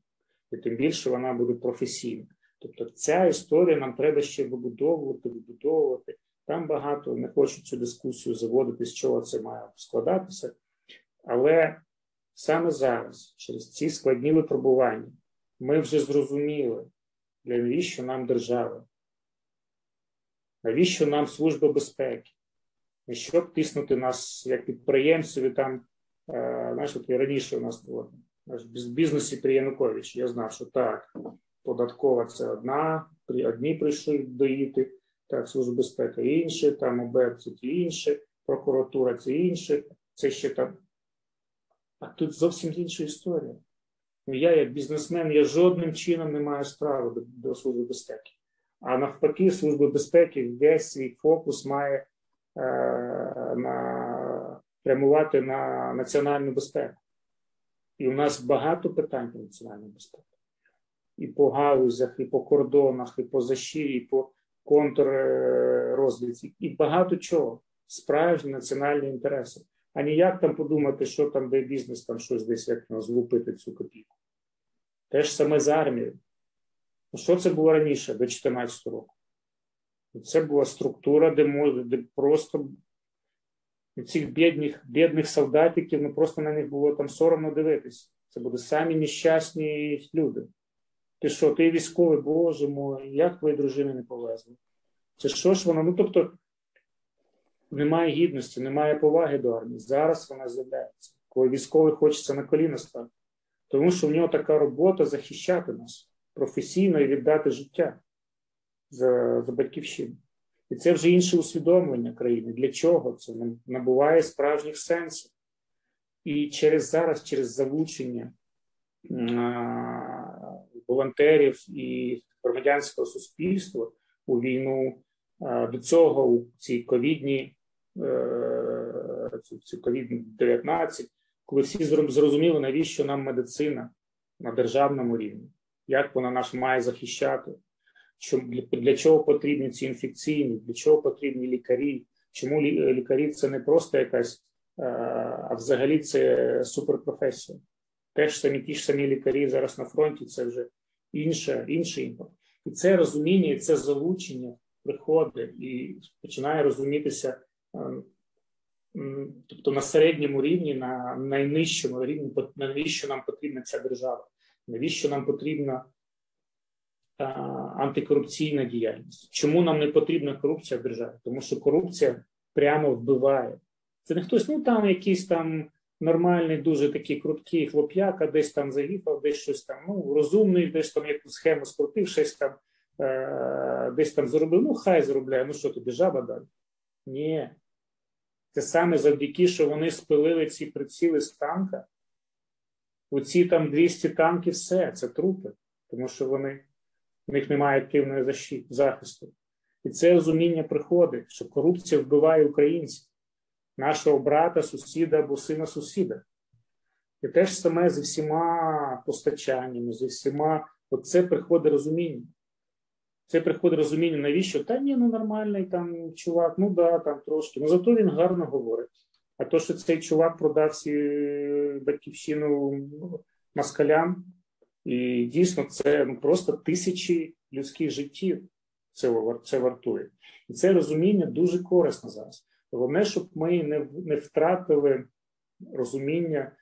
і тим більше вона буде професійна. Тобто, ця історія нам треба ще вибудовувати, вибудовувати. Там багато не хочу цю дискусію заводити, з чого це має складатися, але Саме зараз, через ці складні випробування, ми вже зрозуміли, для навіщо нам держава, навіщо нам Служба безпеки, щоб тиснути нас як підприємців, там, е, знаєш, от раніше у нас було в бізнесі при Януковичі, я знав, що так, податкова це одна, одні прийшли доїти, так, Служба безпеки інші, там ОБЕП це ті інші, прокуратура це інше, це ще там. А тут зовсім інша історія. Ну, я, як бізнесмен, я жодним чином не маю справи до, до Служби безпеки. А навпаки, Служба безпеки весь свій фокус має на, прямувати на національну безпеку. І у нас багато питань про національну безпеку. І по галузях, і по кордонах, і по защирі, і по контррозвідці, і багато чого. Справжні національні інтереси а ніяк там подумати, що там, де бізнес там щось десь як злупити цю копійку. Те ж саме з армією. Ну, Що це було раніше, до 2014 року? Це була структура, де може, де просто цих бідних бідних солдатиків, ну просто на них було там соромно дивитися. Це були самі нещасні люди. Ти що, ти військовий, боже мой, як твої дружини не повезли? Це що ж воно? Ну тобто немає гідності, немає поваги до армії. Зараз вона з'являється, коли військовий хочеться на коліна стати, тому що в нього така робота захищати нас професійно і віддати життя за, за батьківщину. І це вже інше усвідомлення країни. Для чого це набуває справжніх сенсів. І через зараз, через залучення волонтерів і громадянського суспільства у війну до цього у цій ковідній Е, цю COVID-19, коли всі зрозуміли, навіщо нам медицина на державному рівні, як вона нас має захищати, для чого потрібні ці інфекційні, для чого потрібні лікарі, чому лікарі це не просто якась, а взагалі це суперпрофесія. Теж самі ті ж самі лікарі зараз на фронті це вже інше, інший імпорт. І це розуміння, і це залучення приходить і починає розумітися Тобто на середньому рівні, на найнижчому рівні, навіщо нам потрібна ця держава? Навіщо нам потрібна антикорупційна діяльність? Чому нам не потрібна корупція в державі? Тому що корупція прямо вбиває. Це не хтось, ну там якийсь там нормальний, дуже такий круткий хлоп'яка, десь там загіпав, десь щось там, ну, розумний, десь там якусь схему скрутив, щось там, е- десь там зробив, ну хай заробляє, ну що тобі жаба далі? Ні. Це саме завдяки, що вони спилили ці приціли з танка. Оці там 200 танків, все, це трупи, тому що вони, в них немає активної захисту. І це розуміння приходить, що корупція вбиває українців нашого брата, сусіда або сина сусіда. І теж саме зі всіма постачаннями, зі всіма, оце приходить розуміння. Це приходить розуміння, навіщо? Та ні, ну нормальний там чувак, ну да, там трошки. Ну зато він гарно говорить. А то, що цей чувак продав всі батьківщину москалям, і дійсно це просто тисячі людських життів це, це вартує. І це розуміння дуже корисно зараз. Головне, щоб ми не не втратили розуміння,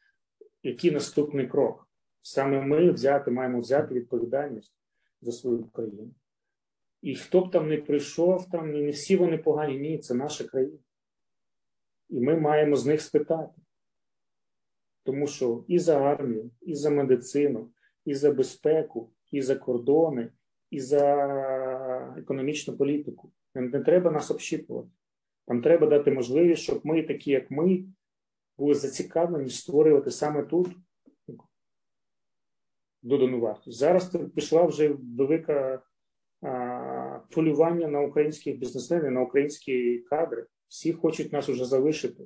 який наступний крок. Саме ми взяти, маємо взяти відповідальність за свою країну. І хто б там не прийшов, там не всі вони погані, ні, це наша країна. І ми маємо з них спитати. Тому що і за армію, і за медицину, і за безпеку, і за кордони, і за економічну політику. Не треба нас общіпувати. Нам треба дати можливість, щоб ми, такі як ми, були зацікавлені створювати саме тут додану вартість. Зараз пішла вже велика а, на українських бізнесменів, на українські кадри. Всі хочуть нас вже залишити.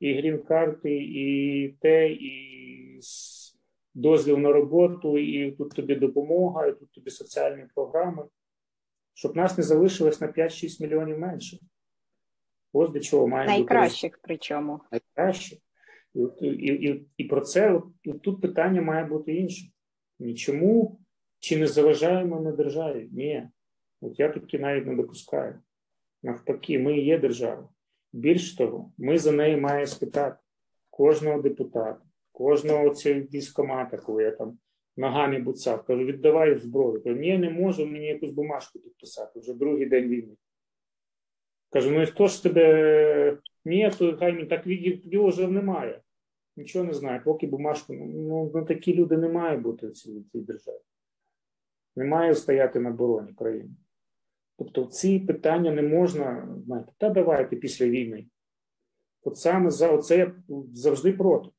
І грін-карти, і те, і дозвіл на роботу, і тут тобі допомога, і тут тобі соціальні програми, щоб нас не залишилось на 5-6 мільйонів менше. Ось до чого має найкращих бути. причому. Найкращих. І, і, і, і про це і тут питання має бути інше. Нічому чи не заважаємо ми державі? Ні. От я таки навіть не допускаю. Навпаки, ми є держава. Більш того, ми за неї маємо спитати кожного депутата, кожного цього військомата, коли я там ногами буцав, кажу, віддавай зброю. Кажу, ні, не можу мені якусь бумажку підписати, вже другий день війни. Кажу, ну і хто ж тебе ні, то хай так його вже немає. Нічого не знаю, поки бумажку. Ну, ну, ну такі люди не мають бути в цій, цій державі. Не має стояти на обороні країни. Тобто ці питання не можна, знаєте, та давайте після війни. От саме за оце я завжди проти.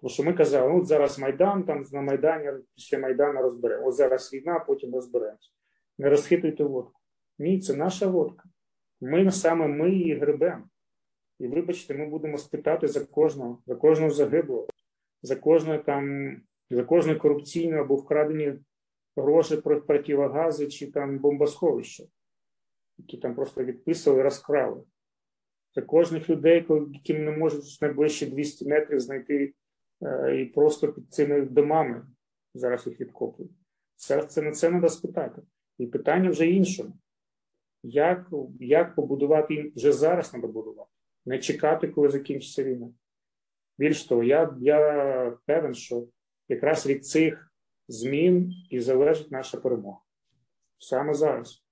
Тому що ми казали, от зараз Майдан, там на Майдані після Майдану розберемо. От зараз війна, потім розберемося. Не розхитуйте водку. Ні, це наша водка. Ми саме ми її гребемо. І вибачте, ми будемо спитати за кожного, за кожного загиблого, за кожне там, за кожне корупційне або вкрадені гроші противогази чи там бомбосховища, які там просто відписували, розкрали. За кожних людей, яким не можуть найближчі 200 метрів знайти і просто під цими домами зараз їх відкопують. Це, це на це треба спитати. І питання вже іншому як як побудувати вже зараз треба будувати, не чекати, коли закінчиться війна. Більш того, я я певен, що якраз від цих змін і залежить наша перемога. Саме зараз.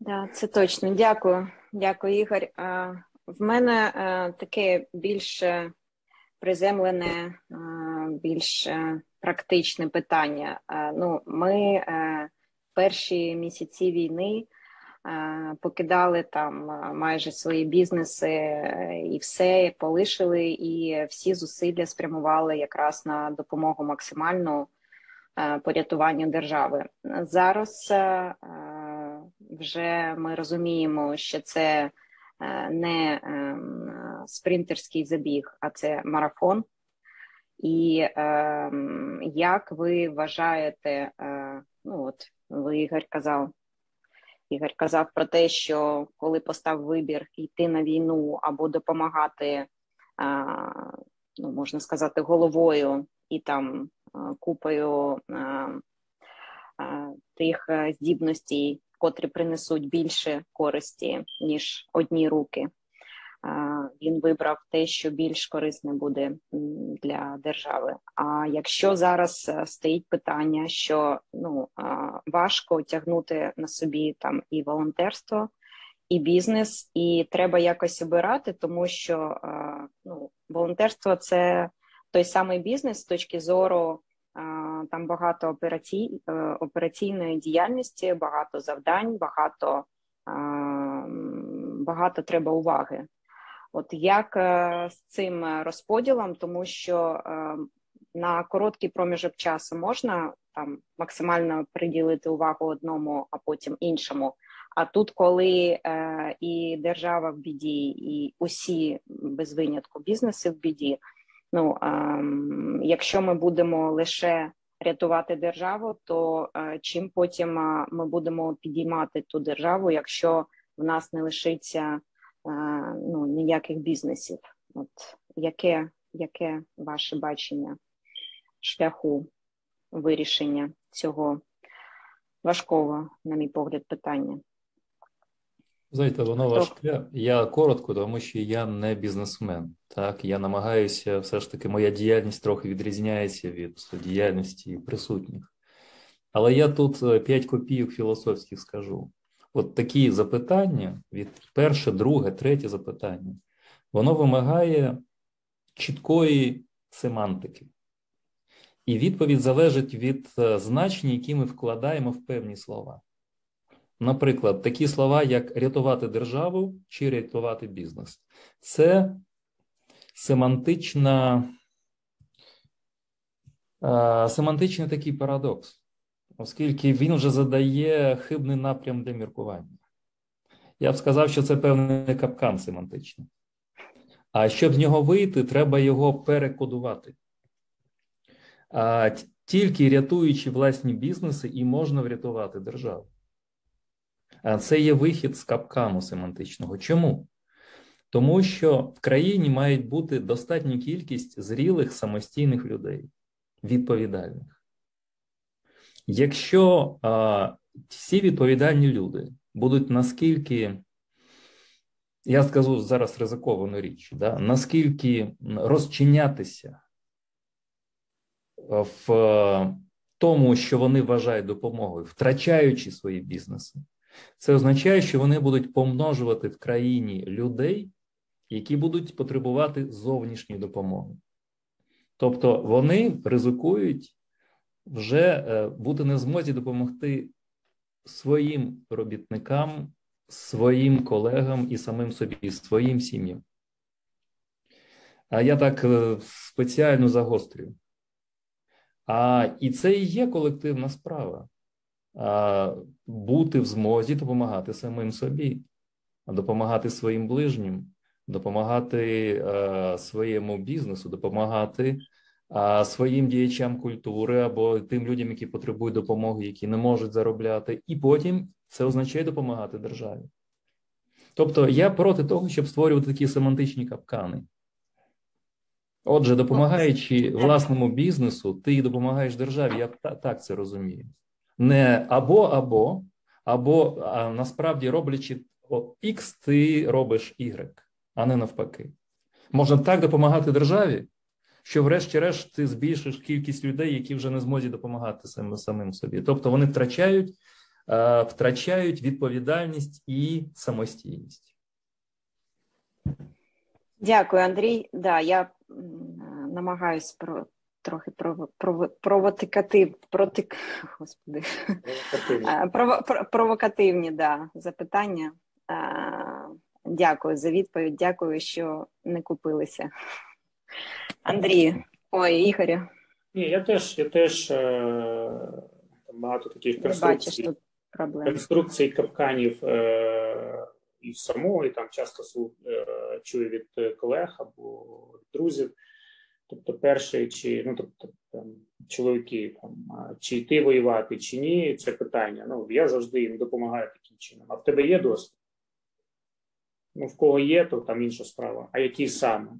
Да, це точно. Дякую, дякую, Ігор. В мене таке більш приземлене, більш практичне питання. Ну, ми перші місяці війни е, покидали там е, майже свої бізнеси е, і все полишили, і всі зусилля спрямували якраз на допомогу максимальну порятуванню держави. Зараз вже ми розуміємо, що це не ем, спринтерський забіг, а це марафон. І е, як ви вважаєте, е, ну от ви Ігор казав. Ігор казав про те, що коли постав вибір йти на війну або допомагати, а, ну можна сказати, головою і там купою а, а, тих здібностей, котрі принесуть більше користі ніж одні руки. він вибрав те, що більш корисне буде для держави. А якщо зараз е, стоїть питання, що ну важко тягнути на собі там і волонтерство, і бізнес, і треба якось обирати, тому що ну, волонтерство це той самий бізнес з точки зору. Там багато операцій, е, операційної діяльності, багато завдань, багато багато треба уваги. От як е, з цим розподілом, тому що е, на короткий проміжок часу можна там максимально приділити увагу одному, а потім іншому. А тут, коли і держава в біді, і усі без винятку бізнеси в біді. Ну е, якщо ми будемо лише рятувати державу, то е, чим потім е, ми будемо підіймати ту державу, якщо в нас не лишиться ну, ніяких бізнесів. От яке, яке ваше бачення шляху вирішення цього важкого, на мій погляд, питання? Знаєте, воно важке. Я коротко, тому що я не бізнесмен. Так, я намагаюся, все ж таки, моя діяльність трохи відрізняється від діяльності присутніх. Але я тут 5 копійок філософських скажу. От такі запитання, від перше, друге, третє запитання, воно вимагає чіткої семантики. І відповідь залежить від е, значень, які ми вкладаємо в певні слова. Наприклад, такі слова, як рятувати державу чи рятувати бізнес. Це семантична, е, семантичний такий парадокс оскільки він вже задає хибний напрям для міркування. Я б сказав, що це певний капкан семантичний. А щоб з нього вийти, треба його перекодувати. Тільки рятуючи власні бізнеси, і можна врятувати державу. А це є вихід з капкану семантичного. Чому? Тому що в країні мають бути достатня кількість зрілих самостійних людей, відповідальних. Якщо а, всі відповідальні люди будуть наскільки, я скажу зараз ризиковану річ, да, наскільки розчинятися в тому, що вони вважають допомогою, втрачаючи свої бізнеси, це означає, що вони будуть помножувати в країні людей, які будуть потребувати зовнішньої допомоги. Тобто вони ризикують вже е, бути не змозі допомогти своїм робітникам, своїм колегам і самим собі, своїм сім'ям. А я так е, спеціально загострюю. А і це і є колективна справа. Бути в змозі допомагати самим собі, допомагати своїм ближнім, допомагати а, своєму бізнесу, допомагати своїм діячам культури або тим людям, які потребують допомоги, які не можуть заробляти, і потім це означає допомагати державі. Тобто я проти того, щоб створювати такі семантичні капкани. Отже, допомагаючи власному бізнесу, ти допомагаєш державі. Я так це розумію. Не або, або, або а насправді роблячи X, ти робиш Y, а не навпаки. Можна так допомагати державі, що, врешті-решт, ти збільшиш кількість людей, які вже не зможуть допомагати самим, самим собі. Тобто вони втрачають, втрачають відповідальність і самостійність. Дякую, Андрій. Да, я намагаюсь про. Трохи провокатив, проти господи Прово, провокативні да, запитання. Дякую за відповідь. Дякую, що не купилися. Андрію, ой, Ігорю. Ні, я теж я теж е, багато таких конструкцій, тут конструкцій капканів е, і самого, і там часто е, чую від колег або друзів. Тобто, перший, чи ну тобто там чоловіки там чи йти воювати, чи ні, це питання. Ну я завжди їм допомагаю таким чином. А в тебе є досвід? Ну, в кого є, то там інша справа. А який саме?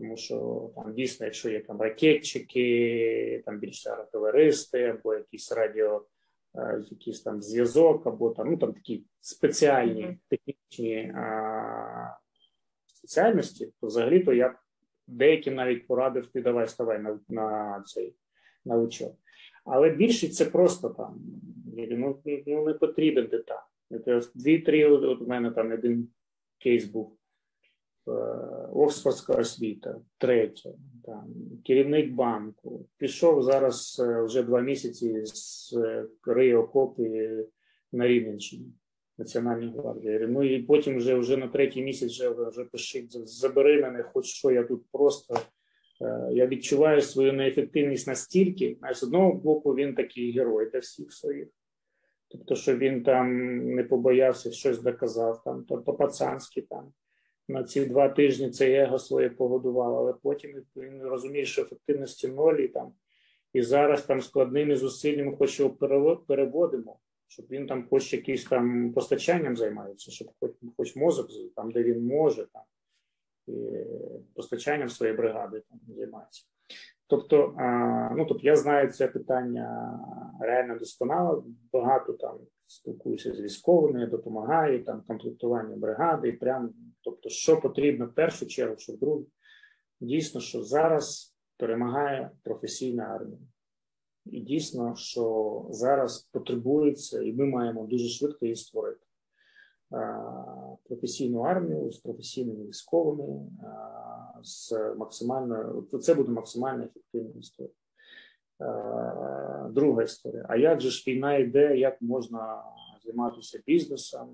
тому що там дійсно, якщо є там ракетчики, там більш артилеристи, або якісь радіо, е, якийсь там зв'язок, або там ну там такі спеціальні технічні а, спеціальності, то взагалі-то я деяким навіть порадив ти давай ставай на на цей на учет. Але більшість це просто там ну, ну не потрібен деталь. Дві-три от у мене там один кейс був. Е, Оксфордська освіта, третя, там, керівник банку. Пішов зараз е, вже два місяці з риє окопи на Рівненщині. Національній гвардії. Ну і потім вже вже на третій місяць вже вже пишіть, забери мене, хоч що я тут просто е, я відчуваю свою неефективність настільки, а з одного боку він такий герой для всіх своїх. Тобто, що він там не побоявся, щось доказав, там то по-пацанськи там на ці два тижні це его своє погодував, але потім він розуміє, що ефективності ноль і там. І зараз там складними зусиллями хоч його переводимо щоб він там хоч якийсь там постачанням займається, щоб хоч хоч мозок там, де він може, там і постачанням своєї бригади там займається. Тобто, ну тобто я знаю це питання реально досконало. Багато там спілкуюся з військовими, допомагаю там комплектування бригади, і прям тобто, що потрібно в першу чергу, що в другу. Дійсно, що зараз перемагає професійна армія. І дійсно, що зараз потребується, і ми маємо дуже швидко її створити. Професійну армію з професійними військовими, з максимально це буде максимально ефективна історія. Друга історія. А як же ж війна йде, як можна займатися бізнесом,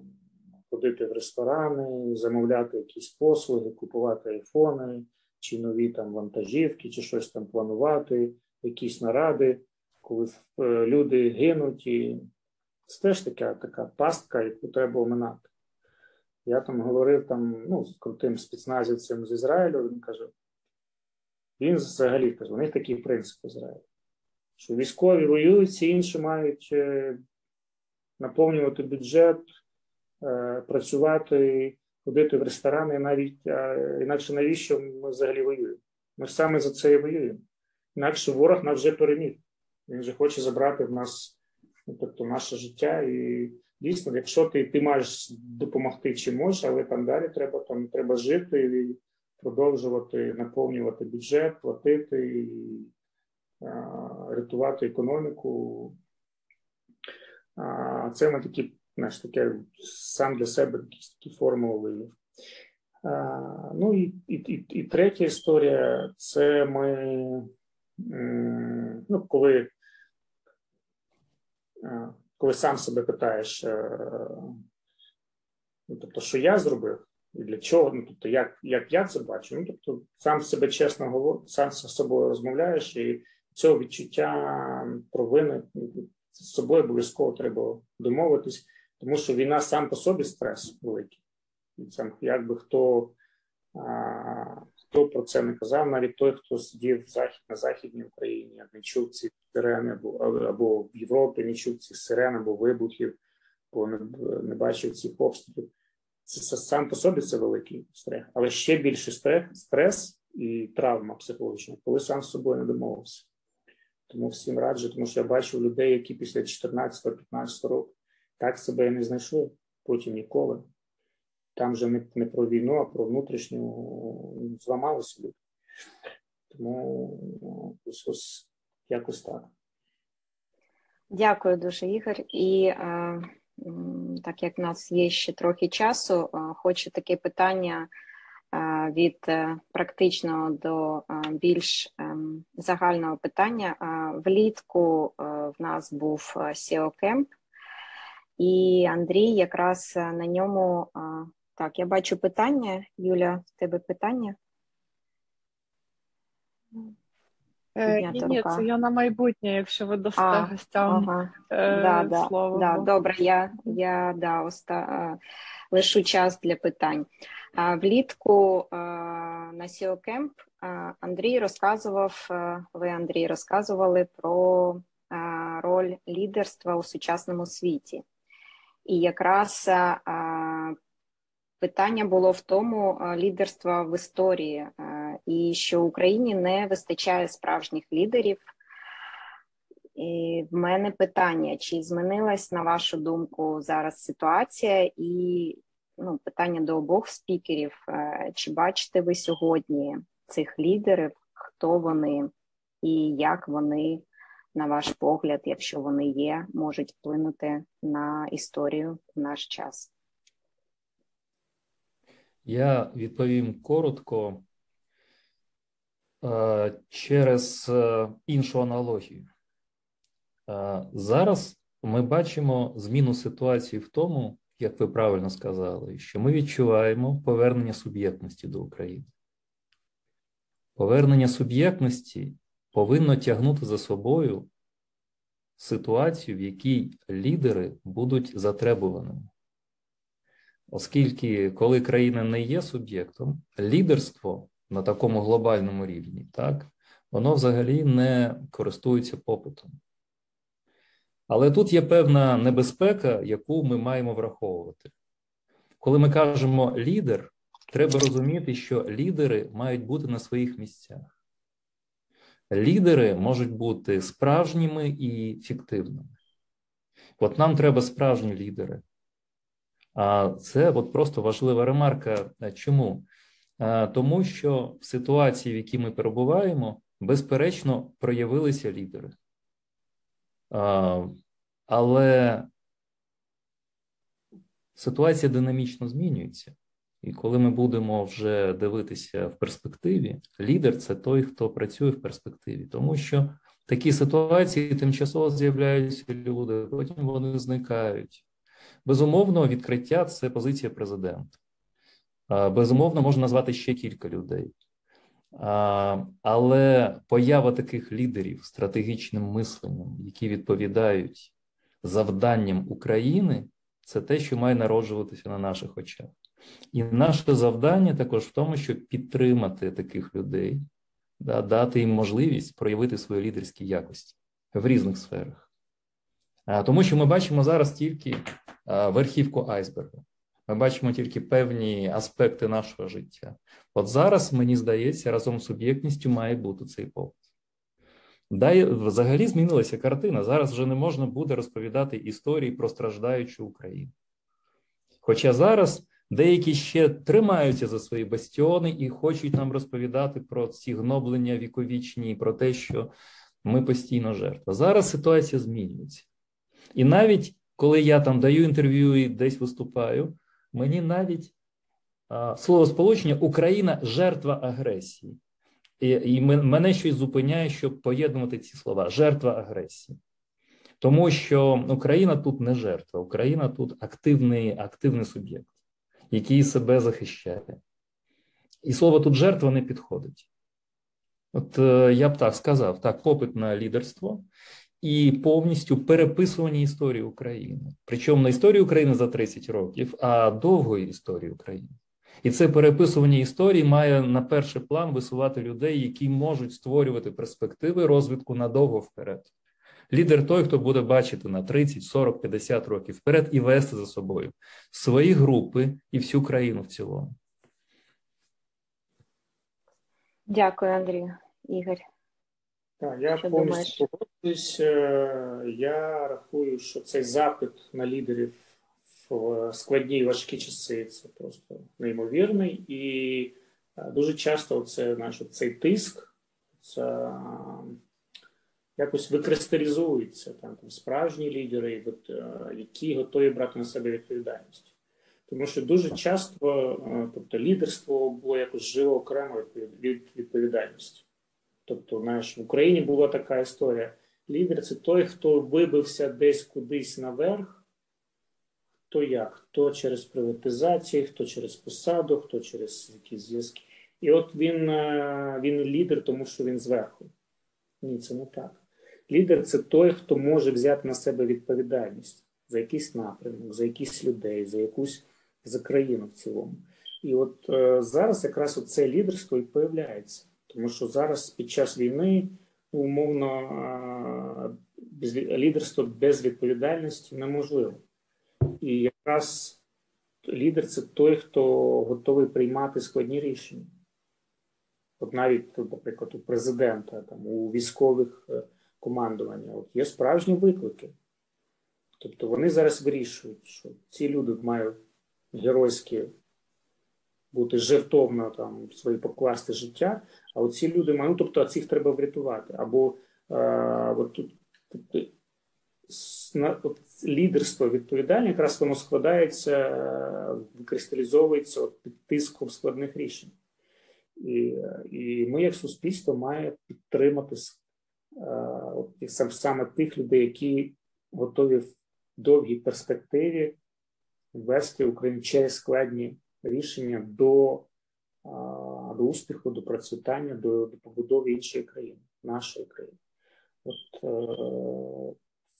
ходити в ресторани, замовляти якісь послуги, купувати айфони, чи нові там вантажівки, чи щось там планувати, якісь наради коли е, люди гинуть, і це теж така така пастка, яку треба оминати. Я там говорив там, ну, з крутим спецназівцем з Ізраїлю, він каже, він взагалі каже, у них такий принцип Ізраїлю, що військові воюють, всі інші мають е, наповнювати бюджет, е, працювати, ходити в ресторани, навіть інакше навіщо ми взагалі воюємо? Ми саме за це і воюємо. Інакше ворог нас вже переміг. Він же хоче забрати в нас ну, тобто, наше життя. І дійсно, якщо ти ти маєш допомогти чи можеш, але там далі треба там треба жити і продовжувати наповнювати бюджет, платити і а, рятувати економіку. А, Це ми такі, знаєш, таке сам для себе якісь такі формули вивів. Ну і, і, і, і третя історія це ми. Ну, коли коли сам себе питаєш, е, ну, тобто, що я зробив і для чого, ну тобто, як як я це бачу, ну тобто сам себе чесно говориш, сам з собою розмовляєш, і цього відчуття провини ну, з собою обов'язково треба домовитись, тому що війна сам по собі стрес великий. І це якби хто Хто про це не казав, навіть той, хто сидів захід на західній Україні, не чув ці сирени, або, або в Європі не чув цих сирен, або вибухів, або не, не бачив цих обстрілів. Це, це сам по собі це великий стрес, але ще більше стрес, стрес і травма психологічна, коли сам з собою не домовився. Тому всім раджу, тому що я бачив людей, які після 14-15 років так себе не знайшли, потім ніколи. Там вже не, не про війну, а про внутрішню зламалися люди. Тому ось, ось якось так. Дякую дуже, Ігор. І е, так як в нас є ще трохи часу, е, хочу таке питання е, від практичного до більш загального питання. влітку в нас був SEO Camp, і Андрій якраз на ньому так, я бачу питання. Юля, в тебе питання? Е, ні, ні, це я на майбутнє, якщо ви дасте а, гостям ага. е, да, слово. Да, Добре, я я да, оста, лишу час для питань. Влітку а, на SEO Camp Андрій розказував, ви, Андрій, розказували про роль лідерства у сучасному світі. І якраз Питання було в тому лідерства в історії, і що Україні не вистачає справжніх лідерів. І В мене питання: чи змінилась на вашу думку зараз ситуація, і ну, питання до обох спікерів. Чи бачите ви сьогодні цих лідерів, хто вони і як вони, на ваш погляд, якщо вони є, можуть вплинути на історію в наш час? Я відповім коротко е, через е, іншу аналогію. Е, зараз ми бачимо зміну ситуації в тому, як ви правильно сказали, що ми відчуваємо повернення суб'єктності до України. Повернення суб'єктності повинно тягнути за собою ситуацію, в якій лідери будуть затребуваними. Оскільки, коли країна не є суб'єктом, лідерство на такому глобальному рівні, так, воно взагалі не користується попитом. Але тут є певна небезпека, яку ми маємо враховувати. Коли ми кажемо лідер, треба розуміти, що лідери мають бути на своїх місцях. Лідери можуть бути справжніми і фіктивними. От нам треба справжні лідери. А це от просто важлива ремарка. Чому? Тому що в ситуації, в якій ми перебуваємо, безперечно проявилися лідери. Але ситуація динамічно змінюється. І коли ми будемо вже дивитися в перспективі, лідер це той, хто працює в перспективі, тому що такі ситуації тимчасово з'являються люди, потім вони зникають. Безумовно, відкриття це позиція президента. Безумовно, можна назвати ще кілька людей. Але поява таких лідерів стратегічним мисленням, які відповідають завданням України, це те, що має народжуватися на наших очах. І наше завдання також в тому, щоб підтримати таких людей, да, дати їм можливість проявити свої лідерські якості в різних сферах. Тому що ми бачимо зараз тільки верхівку айсбергу. Ми бачимо тільки певні аспекти нашого життя. От зараз, мені здається, разом з суб'єктністю має бути цей попит. Да, взагалі змінилася картина. Зараз вже не можна буде розповідати історії про страждаючу Україну. Хоча зараз деякі ще тримаються за свої бастіони і хочуть нам розповідати про ці гноблення віковічні, про те, що ми постійно жертва. Зараз ситуація змінюється. І навіть коли я там даю інтерв'ю і десь виступаю, мені навіть а, слово сполучення Україна жертва агресії. І і мене щось зупиняє, щоб поєднувати ці слова: жертва агресії. Тому що Україна тут не жертва, Україна тут активний активний суб'єкт, який себе захищає. І слово тут жертва не підходить. От е, я б так сказав: так, попит на лідерство і повністю переписування історії України. Причому не історії України за 30 років, а довгої історії України. І це переписування історії має на перший план висувати людей, які можуть створювати перспективи розвитку надовго вперед. Лідер той, хто буде бачити на 30, 40, 50 років вперед і вести за собою свої групи і всю країну в цілому. Дякую, Андрію. Ігор. Так, я Що повністю погоджуюсь. Е, я рахую, що цей запит на лідерів в складні важкі часи це просто неймовірний. І е, дуже часто це наш цей тиск це якось викристалізується там, там справжні лідери, е, які готові брати на себе відповідальність. Тому що дуже часто, тобто, лідерство було якось живо окремо від відповідальності. Тобто, знаєш, в Україні була така історія. Лідер це той, хто вибився десь кудись наверх, хто як, хто через приватизацію, хто через посаду, хто через якісь зв'язки. І от він е, він лідер, тому що він зверху. Ні, це не так. Лідер це той, хто може взяти на себе відповідальність за якийсь напрямок, за якісь людей, за якусь за країну в цілому. І от е, зараз якраз це лідерство і появляється. Тому що зараз під час війни умовно без лідерство без відповідальності неможливо. І якраз лідер це той, хто готовий приймати складні рішення. От навіть, наприклад, у президента, там, у військових е, командування от є справжні виклики. Тобто вони зараз вирішують, що ці люди мають геройські бути жертовно там свої покласти життя. А оці люди ну, тобто цих треба врятувати. Або е, от тут от, лідерство відповідальне, якраз воно складається, викристалізовується от, під тиском складних рішень. І і ми, як суспільство, має підтримати е, от, саме тих людей, які готові в довгій перспективі ввести Україну через складні рішення до до успіху, до процвітання, до, до побудови іншої країни, нашої країни. От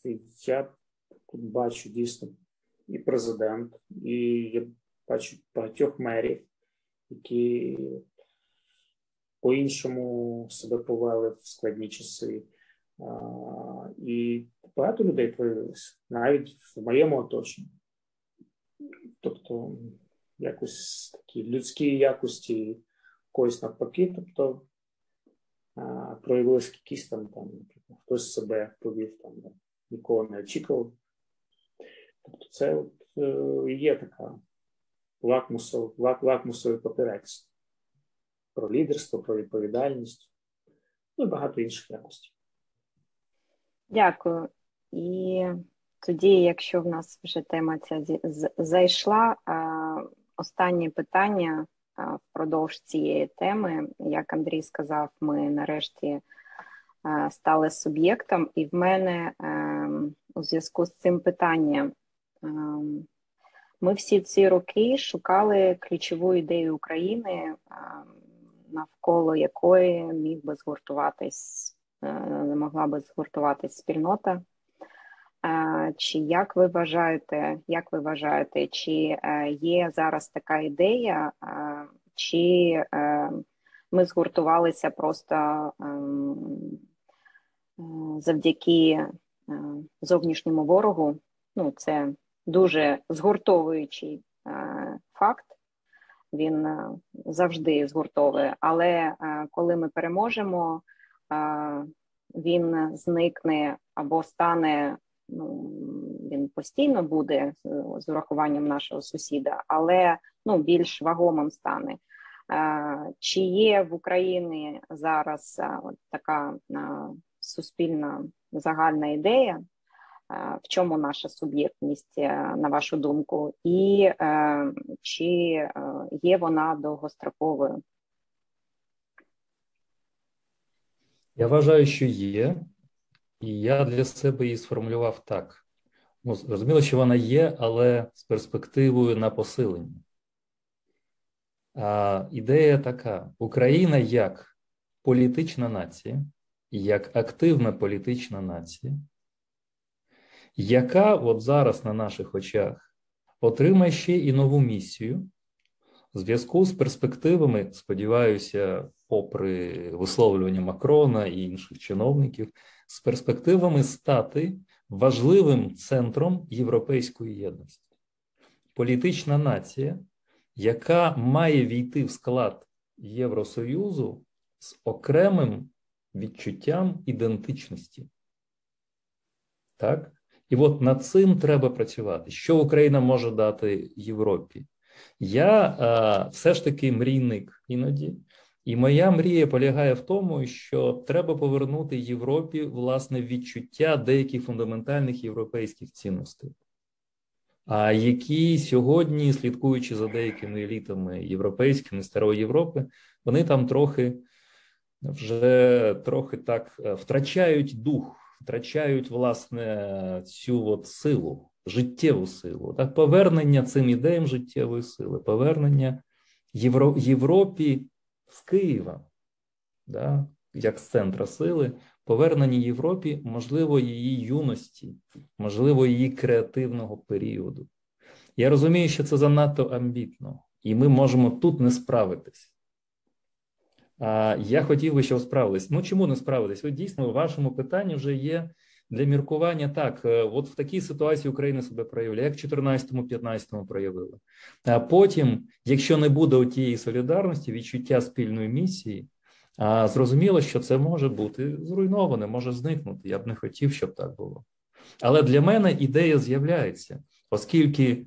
е, я тут бачу дійсно і президент, і я бачу багатьох мерів, які по-іншому себе повели в складні часи. А, І багато людей появилося навіть в моєму оточенні. Тобто якось такі людські якості когось навпаки, тобто проявилися якісь там, там наприклад, хтось себе повів, там нікого не очікував. Тобто, це от, е, є така лакмусов, лак, лакмусовий папірець про лідерство, про відповідальність, ну і багато інших якостей. Дякую. І тоді, якщо в нас вже тема ця зайшла, останнє питання впродовж цієї теми, як Андрій сказав, ми нарешті стали суб'єктом, і в мене ем, у зв'язку з цим питанням. Ем, ми всі ці роки шукали ключову ідею України, ем, навколо якої міг би згуртуватись, е, могла би згуртуватись спільнота. Чи як ви вважаєте, як ви вважаєте, чи е, є зараз така ідея, чи е, ми згуртувалися просто ем, е, завдяки зовнішньому ворогу? Ну, це дуже згуртовуючий факт. Він завжди згуртовує, але коли ми переможемо, він зникне або стане ну він постійно буде з урахуванням нашого сусіда, але ну більш вагомим стане. Чи є в Україні зараз от така суспільна загальна ідея? В чому наша суб'єктність, на вашу думку, і е, чи е, є вона довгостроковою? Я вважаю, що є. І я для себе її сформулював так. Ну, Зрозуміло, що вона є, але з перспективою на посилення. А Ідея така: Україна як політична нація, як активна політична нація, яка от зараз на наших очах отримає ще і нову місію в зв'язку з перспективами, сподіваюся, попри висловлювання Макрона і інших чиновників з перспективами стати важливим центром європейської єдності, політична нація, яка має війти в склад Євросоюзу з окремим відчуттям ідентичності. Так? І от над цим треба працювати. Що Україна може дати Європі? Я а, все ж таки мрійник іноді. І моя мрія полягає в тому, що треба повернути Європі власне відчуття деяких фундаментальних європейських цінностей, а які сьогодні, слідкуючи за деякими елітами європейськими старої Європи, вони там трохи вже трохи так е, втрачають дух, втрачають власне цю от силу, життєву силу, так? Повернення цим ідеям життєвої сили, повернення Європі з Києва, да, як з центра сили, повернені Європі, можливо, її юності, можливо, її креативного періоду. Я розумію, що це занадто амбітно, і ми можемо тут не справитись. А я хотів би, щоб справились. Ну чому не справились? Ви дійсно у вашому питанні вже є для міркування так, е, от в такій ситуації Україна себе проявляє, як в 14-15 проявила. А потім, якщо не буде тієї солідарності, відчуття спільної місії, а зрозуміло, що це може бути зруйноване, може зникнути. Я б не хотів, щоб так було. Але для мене ідея з'являється, оскільки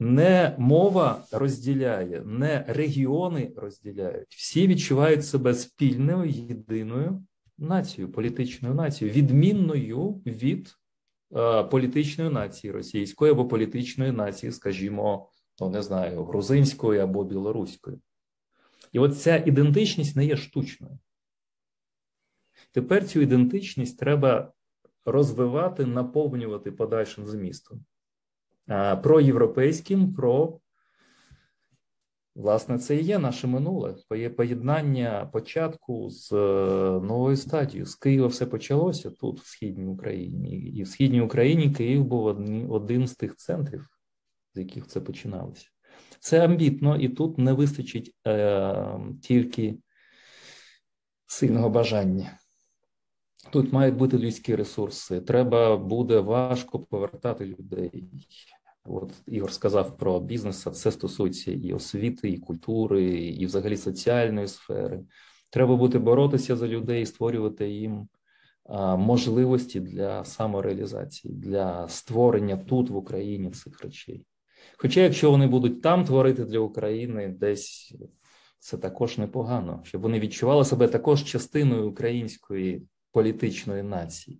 не мова розділяє, не регіони розділяють. Всі відчувають себе спільною єдиною нацією, політичною нацією, відмінною від е, політичної нації російської або політичної нації, скажімо, ну не знаю, грузинської або білоруської. І от ця ідентичність не є штучною. Тепер цю ідентичність треба розвивати, наповнювати подальшим змістом. Проєвропейським, про, власне, це і є наше минуле поєднання початку з е, новою стадією. З Києва все почалося тут, в східній Україні, і в східній Україні Київ був один з тих центрів, з яких це починалося. Це амбітно, і тут не вистачить е, тільки сильного бажання. Тут мають бути людські ресурси. Треба буде важко повертати людей. От Ігор сказав про бізнес, а це стосується і освіти, і культури, і взагалі соціальної сфери. Треба буде боротися за людей, створювати їм можливості для самореалізації, для створення тут в Україні цих речей. Хоча, якщо вони будуть там творити для України, десь це також непогано, щоб вони відчували себе також частиною української політичної нації,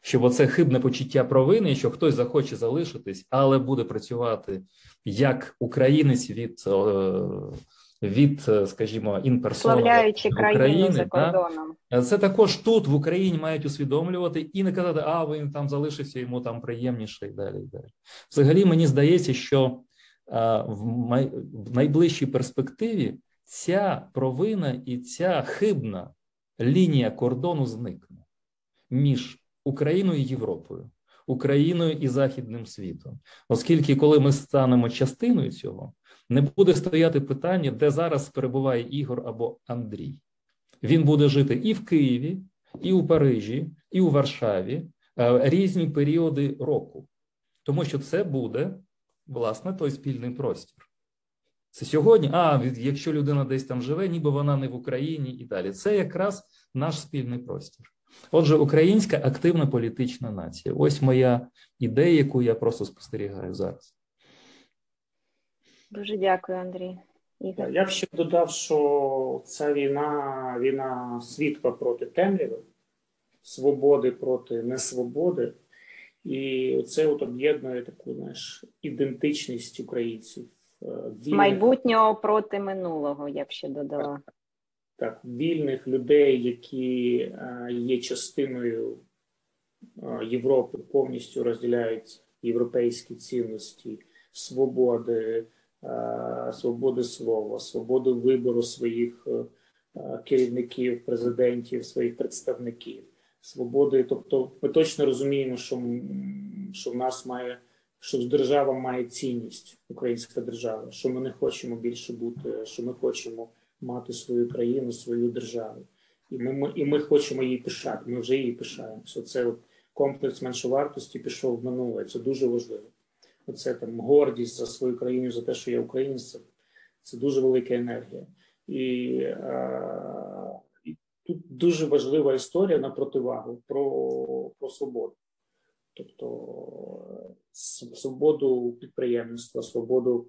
щоб оце хибне почуття провини, що хтось захоче залишитись, але буде працювати як українець від від, скажімо, інперсона країну за кордоном. Да? Це також тут в Україні мають усвідомлювати і не казати, а він там залишився, йому там приємніше і далі. і далі. Взагалі, мені здається, що в найближчій перспективі ця провина і ця хибна лінія кордону зникне між Україною і Європою, Україною і Західним світом, оскільки, коли ми станемо частиною цього, не буде стояти питання, де зараз перебуває Ігор або Андрій. Він буде жити і в Києві, і у Парижі, і у Варшаві е, різні періоди року, тому що це буде власне той спільний простір. Це сьогодні, а якщо людина десь там живе, ніби вона не в Україні і далі. Це якраз наш спільний простір. Отже, українська активна політична нація. Ось моя ідея, яку я просто спостерігаю зараз. Дуже дякую, Андрій. Ігор. Я б ще додав, що ця війна війна світла проти темряви, свободи проти несвободи. І це от об'єднує таку знаєш, ідентичність українців. Е, вільних, майбутнього проти минулого, я б ще додала. Так, так вільних людей, які е, є частиною е, Європи, повністю розділяють європейські цінності, свободи, свободи слова, свободу вибору своїх керівників, президентів, своїх представників свободи. Тобто, ми точно розуміємо, що що в нас має, що держава має цінність, українська держава, що ми не хочемо більше бути, що ми хочемо мати свою країну, свою державу, і ми, ми і ми хочемо її пишати. Ми вже її пишаємося. Це от комплекс меншовартості пішов в минуле. Це дуже важливо. Оце там гордість за свою країну, за те, що я українець, це дуже велика енергія. І а, Тут дуже важлива історія на противагу про про свободу, тобто свободу підприємництва, свободу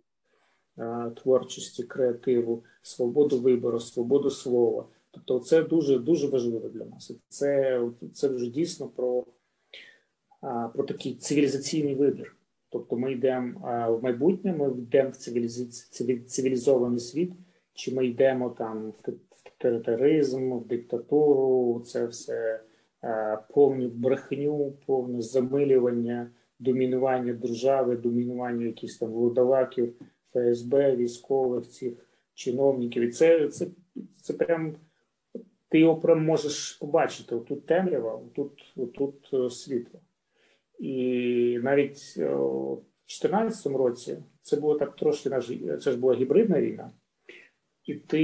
а, творчості, креативу, свободу вибору, свободу слова. Тобто, це дуже дуже важливо для нас. Це це вже дійсно про а, про такий цивілізаційний вибір. Тобто, ми йдемо в майбутнє, ми йдемо в цивілізований світ, чи ми йдемо там в тоталітаризм, в диктатуру, це все е, повну брехню, повне замилювання, домінування держави, домінування якихось там володаваків, ФСБ, військових цих чиновників. І це це, це прям ти його прям можеш побачити. Отут темрява, отут, отут е, світло. І навіть е, у 2014 році це було так трошки це ж була гібридна війна і ти,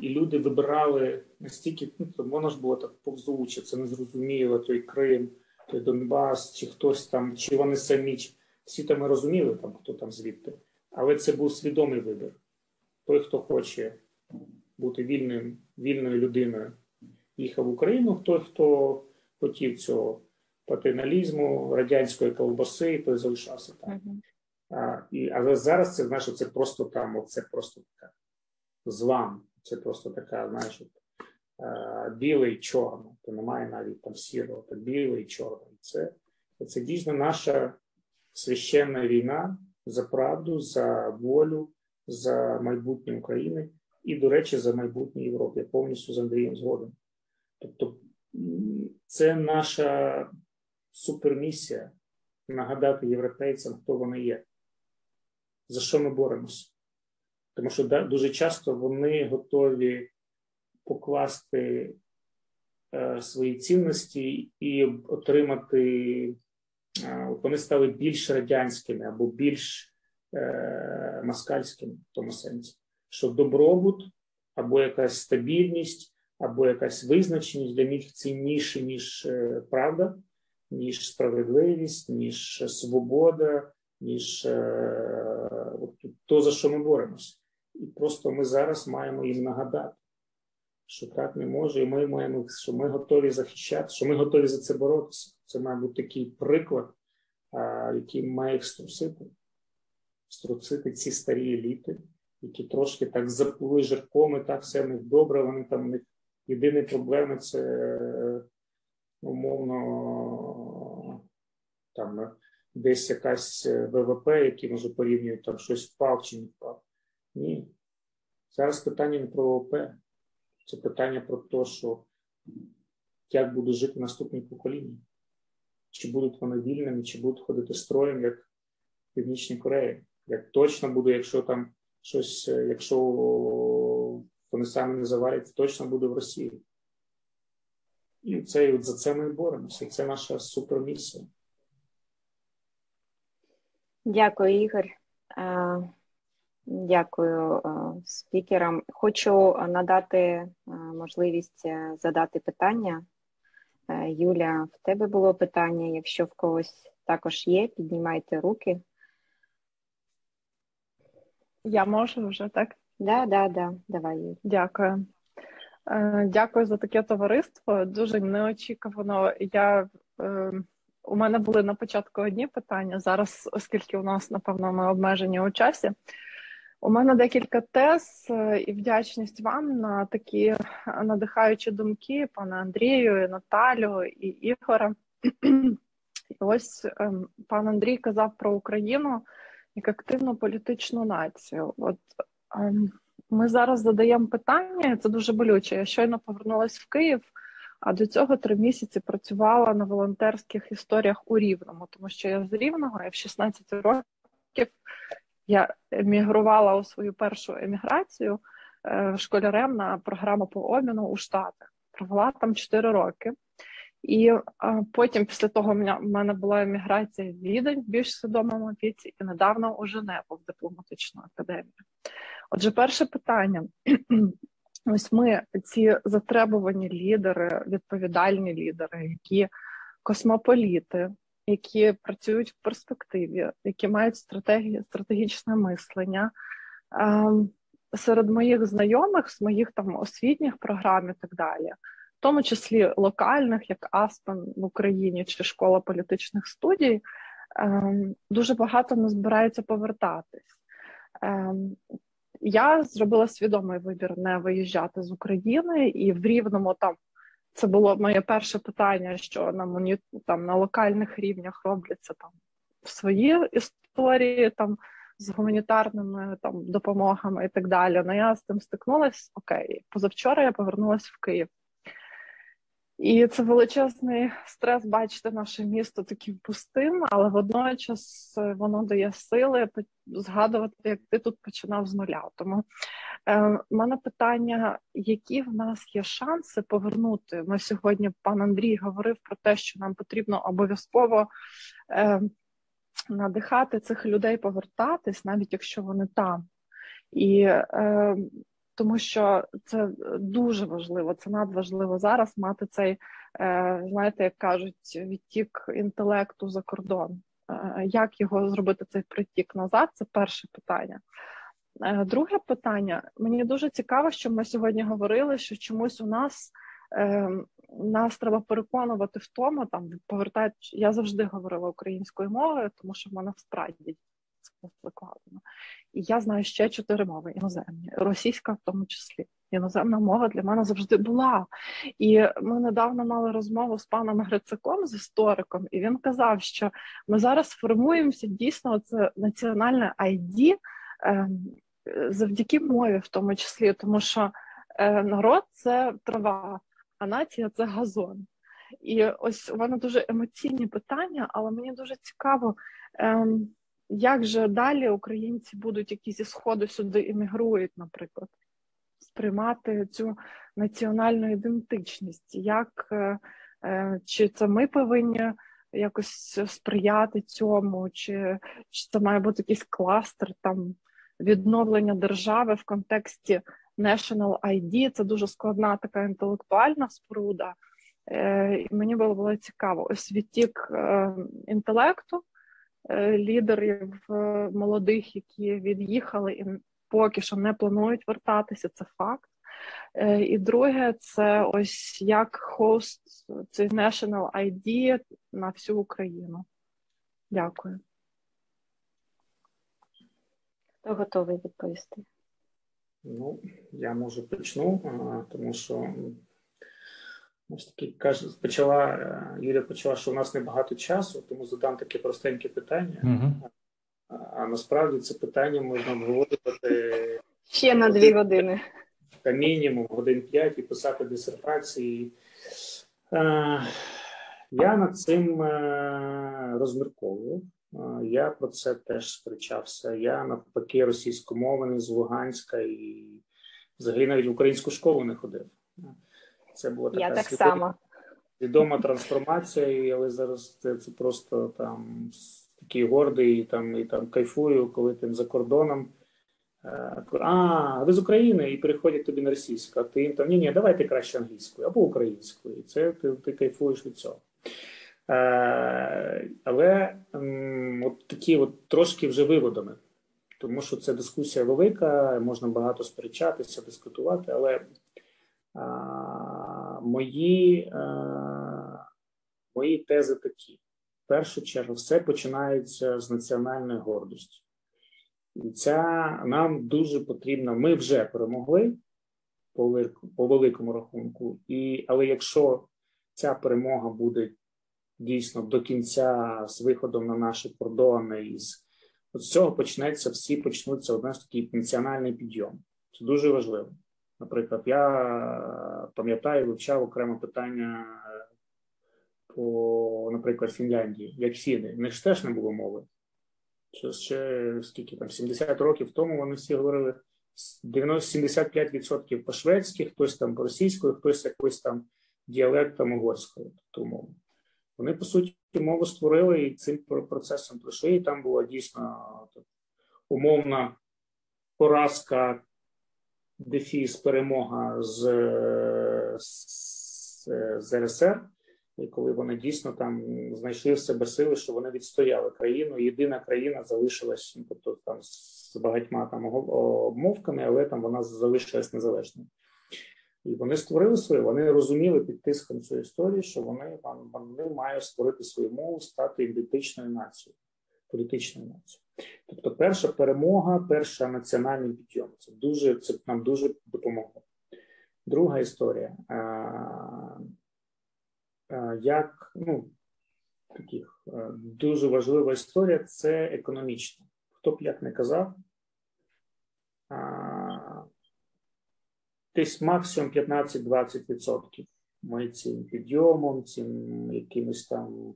і люди вибирали настільки, ну воно ж було так повзуче, це незрозуміло, той Крим, той Донбас, чи хтось там, чи вони самі, чи всі там ми розуміли, там, хто там звідти. Але це був свідомий вибір. Той, хто хоче бути вільним, вільною людиною, їхав в Україну, той, хто хотів цього патерналізму, радянської колбаси, той залишався там. А, і, Але зараз це знаєш, це просто там, це просто така злам, це просто така, знаєш, білий і чорно, то немає навіть там сірого, то білий чорний. Це, це дійсно наша священна війна за правду, за волю, за майбутнє України і, до речі, за майбутнє Європи. Я повністю з Андрієм згоден. Тобто, це наша супермісія нагадати європейцям, хто вони є, за що ми боремося. Тому що дуже часто вони готові покласти е, свої цінності і отримати, е, вони стали більш радянськими або більш е, москальськими в тому сенсі, що добробут або якась стабільність, або якась визначеність для них цінніше, ніж правда, ніж справедливість, ніж свобода, ніж то, за що ми боремося. І просто ми зараз маємо їм нагадати, що так не може, і ми маємо, що ми готові захищати, що ми готові за це боротися. Це має бути такий приклад, який має струсити, струсити ці старі еліти, які трошки так заплили жирком, і так все в них добре. Вони там у них єдині проблеми це умовно там десь якась ВВП, який може порівнюють там щось впав чи не впав. Ні. Зараз питання не про ВВП, це питання про те, що як буде жити наступні покоління. Чи будуть вони вільними, чи будуть ходити строєм, як в Північній Кореї. Як точно буде, якщо там щось, якщо вони самі не завалять, точно буде в Росії. І це, за це ми боремося. Це наша супермісія. Дякую, Ігор. Дякую спікерам. Хочу надати можливість е, задати питання. Е, Юля, в тебе було питання. Якщо в когось також є, піднімайте руки. Я можу вже так? Да, да, да. Давай. Дякую. Е, дякую за таке товариство. Дуже неочікувано. Я у мене були на початку одні питання. Зараз, оскільки у нас, напевно, ми обмежені у часі. У мене декілька тез е, і вдячність вам на такі надихаючі думки, пане Андрію, і Наталю і Ігора. І ось ем, пан Андрій казав про Україну як активну політичну націю. От ем, ми зараз задаємо питання, це дуже болюче. Я щойно повернулася в Київ. А до цього три місяці працювала на волонтерських історіях у Рівному, тому що я з Рівного я в 16 років я емігрувала у свою першу еміграцію е, школярем на програму по обміну у Штатах. Провела там 4 роки. І е, потім, після того, в мене була еміграція в Відень в більш свідомому віці, і недавно у Женеву в дипломатичну академію. Отже, перше питання. Ось ми ці затребувані лідери, відповідальні лідери, які космополіти, які працюють в перспективі, які мають стратегії, стратегічне мислення. Ем, серед моїх знайомих, з моїх там освітніх програм і так далі, в тому числі локальних, як Аспен в Україні чи школа політичних студій, ем, дуже багато не збирається повертатись. Ем, я зробила свідомий вибір не виїжджати з України і в рівному там це було моє перше питання, що на моні там на локальних рівнях робляться там свої історії там з гуманітарними там допомогами і так далі. Ну я з тим стикнулася. Окей, позавчора я повернулася в Київ. І це величезний стрес бачити наше місто таким пустим, але водночас е, воно дає сили згадувати, як ти тут починав з нуля. Тому е, мене питання: які в нас є шанси повернути? Ми сьогодні, пан Андрій, говорив про те, що нам потрібно обов'язково е, надихати цих людей повертатись, навіть якщо вони там. І е, тому що це дуже важливо, це надважливо зараз мати цей, е, знаєте, як кажуть, відтік інтелекту за кордон. Е, як його зробити цей притік назад? Це перше питання. Е, друге питання. Мені дуже цікаво, що ми сьогодні говорили, що чомусь у нас нас треба переконувати в тому, там повертають. Я завжди говорила українською мовою, тому що в мене справді це закладено. І я знаю ще чотири мови іноземні, російська в тому числі. Іноземна мова для мене завжди була. І ми недавно мали розмову з паном Грицаком, з істориком, і він казав, що ми зараз формуємося дійсно це національне ID ем, завдяки мові, в тому числі, тому що е, народ це трава, а нація це газон. І ось у мене дуже емоційні питання, але мені дуже цікаво, ем, як же далі українці будуть, які зі сходу сюди іммігрують, наприклад, сприймати цю національну ідентичність, як е, е, чи це ми повинні якось сприяти цьому, чи, чи це має бути якийсь кластер там відновлення держави в контексті National ID, це дуже складна така інтелектуальна споруда. Е, і Мені було було цікаво. Ось відтік інтелекту, лідерів молодих, які від'їхали і поки що не планують вертатися, це факт. І друге, це ось як хост цей National ID на всю Україну. Дякую. Хто готовий відповісти? Ну, я можу почну, тому що ось таки каже, почала е, Юля почала, що у нас небагато часу, тому задам таке простеньке питання. Угу. А, а насправді це питання можна обговорювати ще на дві години. Та мінімум годин п'ять і писати дисертації. Е, я над цим е, розмірковував. Я про це теж сперечався. Я навпаки російськомовний з Луганська і взагалі навіть в українську школу не ходив. Це була така Я так свідома, само. відома трансформація, але зараз це, це просто там такий гордий там і там кайфую, коли тим за кордоном. Е, а, ви з України і переходять тобі на російську, а ти їм там ні, ні, давайте краще англійською або українською. І це ти, ти кайфуєш від цього. Е, але от такі от трошки вже виводами, тому що це дискусія велика, можна багато сперечатися, дискутувати, але мої, мої тези такі. В першу чергу, все починається з національної гордості. І ця нам дуже потрібна. Ми вже перемогли по, по великому рахунку, і, але якщо ця перемога буде дійсно до кінця з виходом на наші кордони, і з, з цього почнеться всі почнуться одне ж такий національний підйом. Це дуже важливо. Наприклад, я пам'ятаю, вивчав окреме питання по, наприклад, Фінляндії, як фіни. В них ж теж не було мови. Що ще скільки там 70 років тому вони всі говорили 75% по шведськи, хтось там по російською, хтось якось там діалектом угорською, тобто мову. Вони, по суті, мову створили і цим процесом пройшли. І там була дійсно умовна поразка, дефіс, перемога з, з, з РСР. І коли вони дійсно там знайшли в себе сили, що вони відстояли країну. Єдина країна залишилась, ну, тобто там з багатьма там обмовками, але там вона залишилась незалежною. І вони створили своє, вони розуміли під тиском цієї історії, що вони вони мають створити свою мову, стати ідентичною нацією, політичною нацією. Тобто, перша перемога, перша національний підйом. Це дуже це нам дуже допомогло. Друга історія. Як ну, таких дуже важлива історія це економічна. Хто б як не казав, десь максимум 15-20% ми цим підйомом, цим якимось там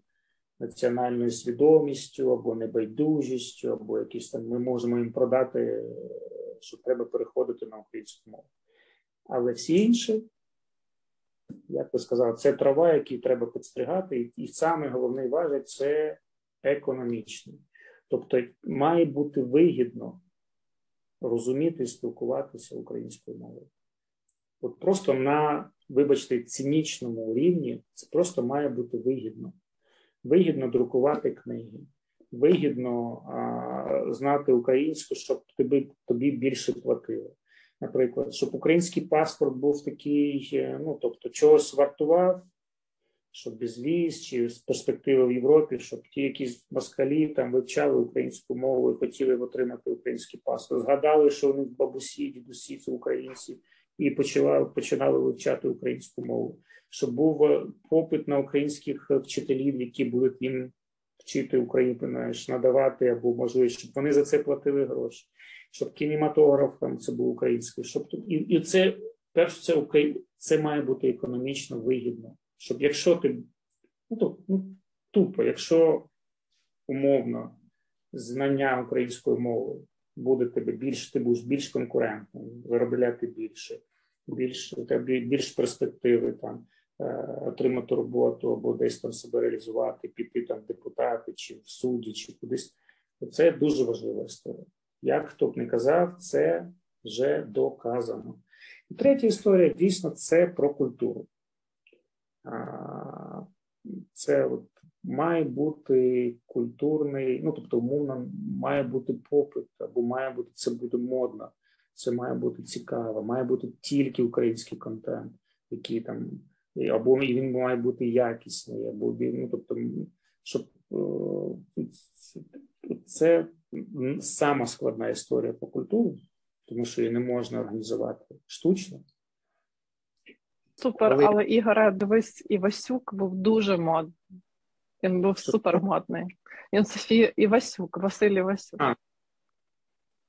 національною свідомістю або небайдужістю, або якісь там ми можемо їм продати, що треба переходити на українську мову. Але всі інші, як ви сказали, це трава, які треба підстригати, і саме головний важить це економічний. Тобто має бути вигідно розуміти і спілкуватися українською мовою. От просто на, вибачте, цинічному рівні це просто має бути вигідно. Вигідно друкувати книги, вигідно а, знати українську, щоб тобі тобі більше платили. Наприклад, щоб український паспорт був такий, е, ну тобто, чогось вартував, щоб безвіз чи з перспективи в Європі, щоб ті якісь москалі там вивчали українську мову і хотіли отримати український паспорт. Згадали, що у них бабусі, дідусі це українці, і почали, починали вивчати українську мову, щоб був е, попит на українських вчителів, які будуть їм вчити Україну, надавати або можливість, щоб вони за це платили гроші, щоб кінематограф там це був український, щоб і, і це перш це це має бути економічно вигідно. Щоб якщо ти ну, то, ну тупо, якщо умовно знання української мови буде тебе більш, ти будеш більш конкурентним, виробляти більше, більш тебе більш перспективи там. Е, отримати роботу або десь там себе реалізувати, піти там депутати, чи в суді, чи кудись. Це дуже важлива історія. Як хто б не казав, це вже доказано. І третя історія дійсно це про культуру. Це от має бути культурний, ну тобто, умовно, має бути попит, або має бути це буде модно, це має бути цікаво, має бути тільки український контент, який там або він має бути якісний, або ну, тобто, щоб е, це сама складна історія по культурі, тому що її не можна організувати штучно. Супер, але, але Ігоре, дивись, Івасюк був дуже модний. Він був супер модний. Він Софія Івасюк, Василь Івасюк. А,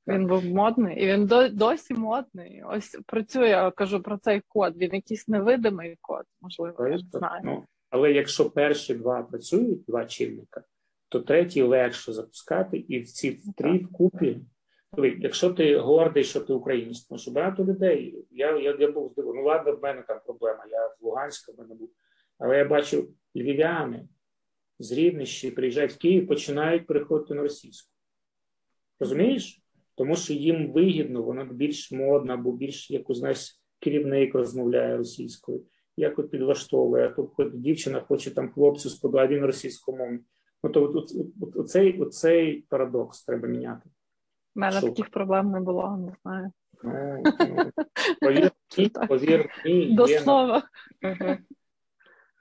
він був модний, і він досі модний. Ось працює, я кажу про цей код. Він якийсь невидимий код, можливо, я не знаю. Ну, але якщо перші два працюють, два чинника, то третій легше запускати, і в ці три вкупі. Якщо ти гордий, що ти українець, тому що багато людей. Я я, я був здивований. Ну ладно, в мене там проблема. Я в Луганську в мене був. Але я бачу львів'яни з Рівнищі приїжджають в Київ, починають переходити на російську. Розумієш? Тому що їм вигідно, вона більш модна, або більш якось знаєш, керівник розмовляє російською, як от підлаштовує, а то хоч дівчина хоче там хлопцю сподобати, він російськомовний. Ну то от, от, от, оцей, оцей парадокс треба міняти. У мене Шо? таких проблем не було, не знаю. Ну, ну, повір, повір, ні, До слова.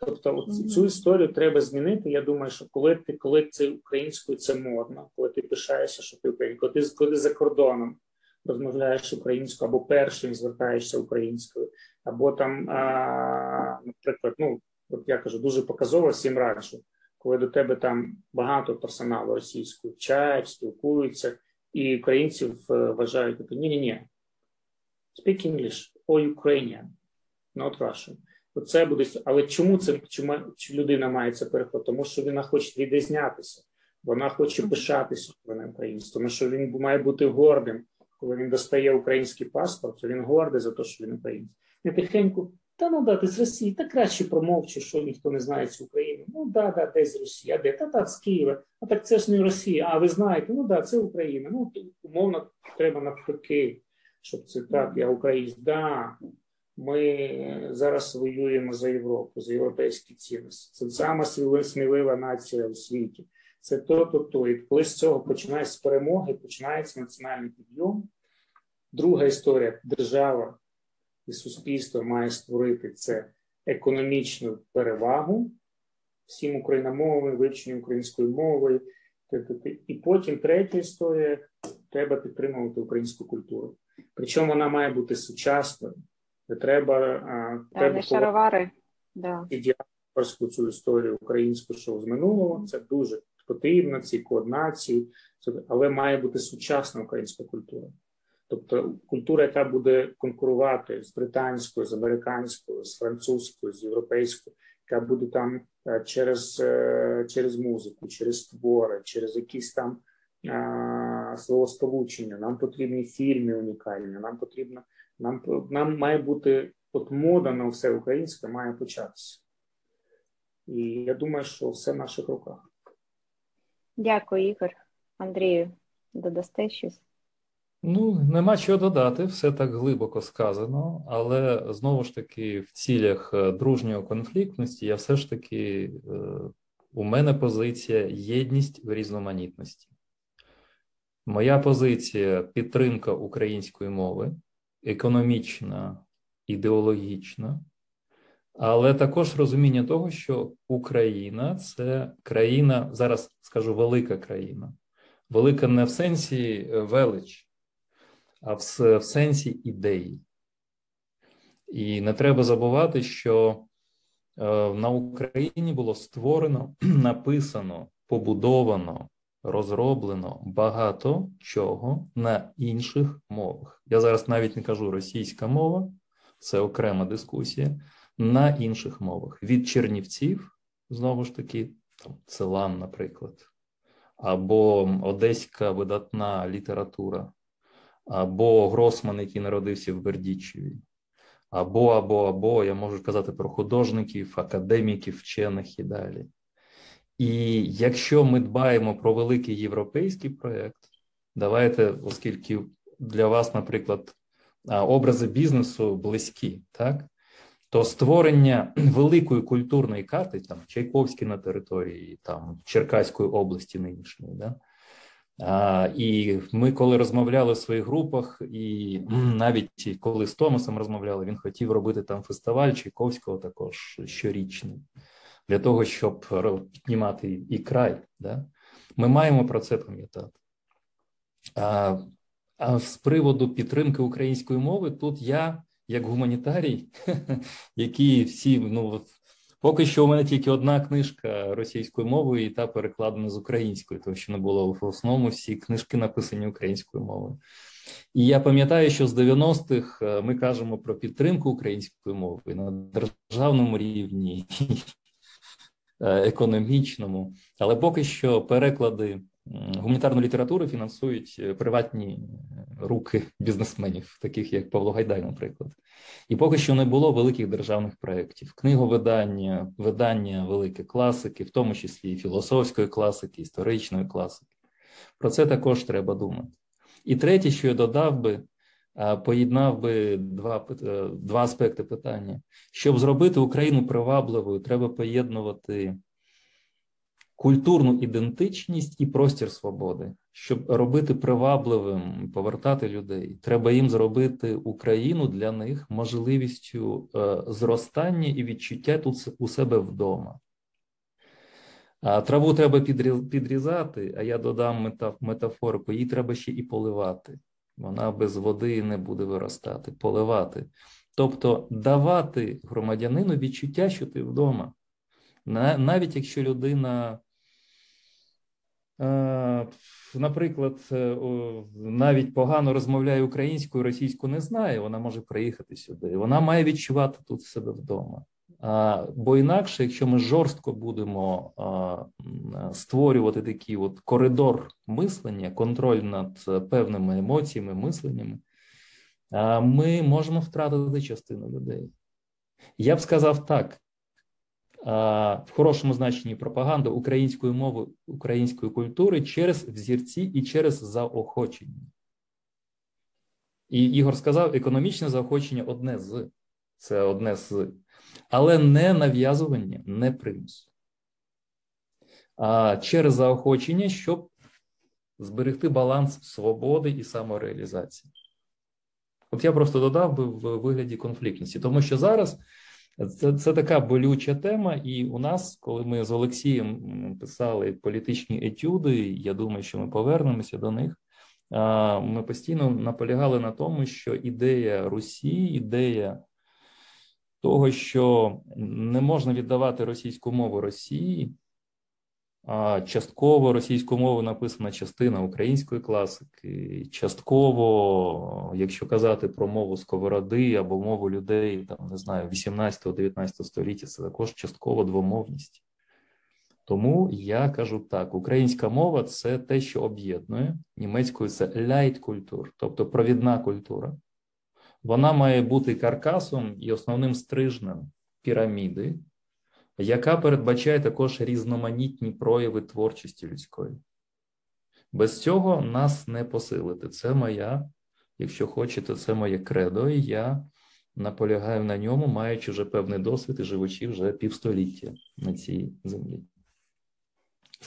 Тобто цю історію треба змінити. Я думаю, що коли ти коли це українською, це модно, коли ти пишаєшся, що ти українською, коли ти коли за кордоном розмовляєш українською, або першим звертаєшся українською, або там, а, наприклад, ну от я кажу, дуже показово всім раджу, коли до тебе там багато персоналу російською вчать, спілкуються, і українців е, вважають, ні, ні, ні, speak English or Ukrainian, not Russian. Це буде, але чому це чому людина має це переход? Тому що вона хоче відрізнятися, вона хоче пишатися вона українцем, тому що він має бути гордим. Коли він достає український паспорт, то він гордий за те, що він українець. Не тихенько, та ну да, ти з Росії, та краще промовчи, що ніхто не знає цю Україну. Ну да, да, десь з Росії, а де та та з Києва. А так це ж не Росія. А ви знаєте, ну да, це Україна. Ну умовно треба навпаки, щоб це так, я українець. Да, ми зараз воюємо за Європу, за європейські цінності. Це сама смілива нація у світі. Це то, то, то. І коли з цього починається з перемоги, починається національний підйом. Друга історія держава і суспільство має створити це економічну перевагу всім україномовним, вивченню української мови. І потім третя історія треба підтримувати українську культуру. Причому вона має бути сучасною. Не треба а, треба шаровари. Да. діаспорську цю історію українську, що з минулого це дуже потрібно, ці координації, але має бути сучасна українська культура. Тобто культура, яка буде конкурувати з британською, з американською, з французькою, з європейською, яка буде там е, через е, через музику, через твори, через якісь там словосполучення. Нам потрібні фільми унікальні, нам потрібно нам нам має бути от мода на все українське має початися. І я думаю, що все в наших руках. Дякую, Ігор. Андрію, додасте щось? Ну, нема чого додати, все так глибоко сказано, але знову ж таки, в цілях е, дружньої конфліктності я все ж таки е, у мене позиція єдність в різноманітності. Моя позиція підтримка української мови економічна, ідеологічна, але також розуміння того, що Україна це країна, зараз скажу велика країна, велика не в сенсі е, велич, а в, сенсі ідеї. І не треба забувати, що е, на Україні було створено, написано, побудовано, розроблено багато чого на інших мовах. Я зараз навіть не кажу російська мова, це окрема дискусія, на інших мовах від Чернівців, знову ж таки, там Целан, наприклад, або Одеська видатна література, або Гросман, який народився в Бердічеві. Або, або, або я можу казати про художників, академіків, вчених і далі. І якщо ми дбаємо про великий європейський проєкт, давайте, оскільки для вас, наприклад, образи бізнесу близькі, так? То створення великої культурної карти, там Чайковський на території там Черкаської області нинішньої, да? А, І ми, коли розмовляли в своїх групах, і навіть коли з Томасом розмовляли, він хотів робити там фестиваль Чайковського також щорічний для того, щоб піднімати і край. Да? Ми маємо про це пам'ятати. А, а з приводу підтримки української мови, тут я, як гуманітарій, який всі, ну поки що у мене тільки одна книжка російською мовою, і та перекладена з української, тому що не було в основному всі книжки написані українською мовою. І я пам'ятаю, що з 90-х е, ми кажемо про підтримку української мови на державному рівні, економічному, але поки що переклади гуманітарну літературу фінансують е, приватні е, руки бізнесменів, таких як Павло Гайдай, наприклад. І поки що не було великих державних проєктів, книговидання, видання великих класики, в тому числі і філософської класики, історичної класики. Про це також треба думати. І третє, що я додав би, поєднав би два е, два аспекти питання. Щоб зробити Україну привабливою, треба поєднувати культурну ідентичність і простір свободи. Щоб робити привабливим, повертати людей, треба їм зробити Україну для них можливістю е, зростання і відчуття тут у себе вдома. Траву треба підрізати, а я додам метафорику, її треба ще і поливати вона без води не буде виростати, поливати. Тобто давати громадянину відчуття, що ти вдома. Навіть якщо людина, е, наприклад, е, навіть погано розмовляє українською, російську не знає, вона може приїхати сюди. Вона має відчувати тут себе вдома. Бо інакше, якщо ми жорстко будемо створювати такий от коридор мислення, контроль над певними емоціями, мисленнями, ми можемо втратити частину людей. Я б сказав так: в хорошому значенні пропаганди української мови, української культури через взірці і через заохочення. І Ігор сказав, економічне заохочення одне з це одне з але не нав'язування, не примус. А через заохочення, щоб зберегти баланс свободи і самореалізації. От я просто додав би в вигляді конфліктності, тому що зараз це це така болюча тема, і у нас, коли ми з Олексієм писали політичні етюди, я думаю, що ми повернемося до них. Ми постійно наполягали на тому, що ідея Русі, ідея того, що не можна віддавати російську мову Росії, а частково російською мовою написана частина української класики, частково, якщо казати про мову сковороди або мову людей, там не знаю, 18-19 століття, це також частково двомовність. Тому я кажу так: українська мова це те, що об'єднує німецькою це ляйт-культур, тобто провідна культура. Вона має бути каркасом і основним стрижнем піраміди, яка передбачає також різноманітні прояви творчості людської. Без цього нас не посилити. Це моя, якщо хочете, це моє кредо, і я наполягаю на ньому, маючи вже певний досвід і живучи вже півстоліття на цій землі.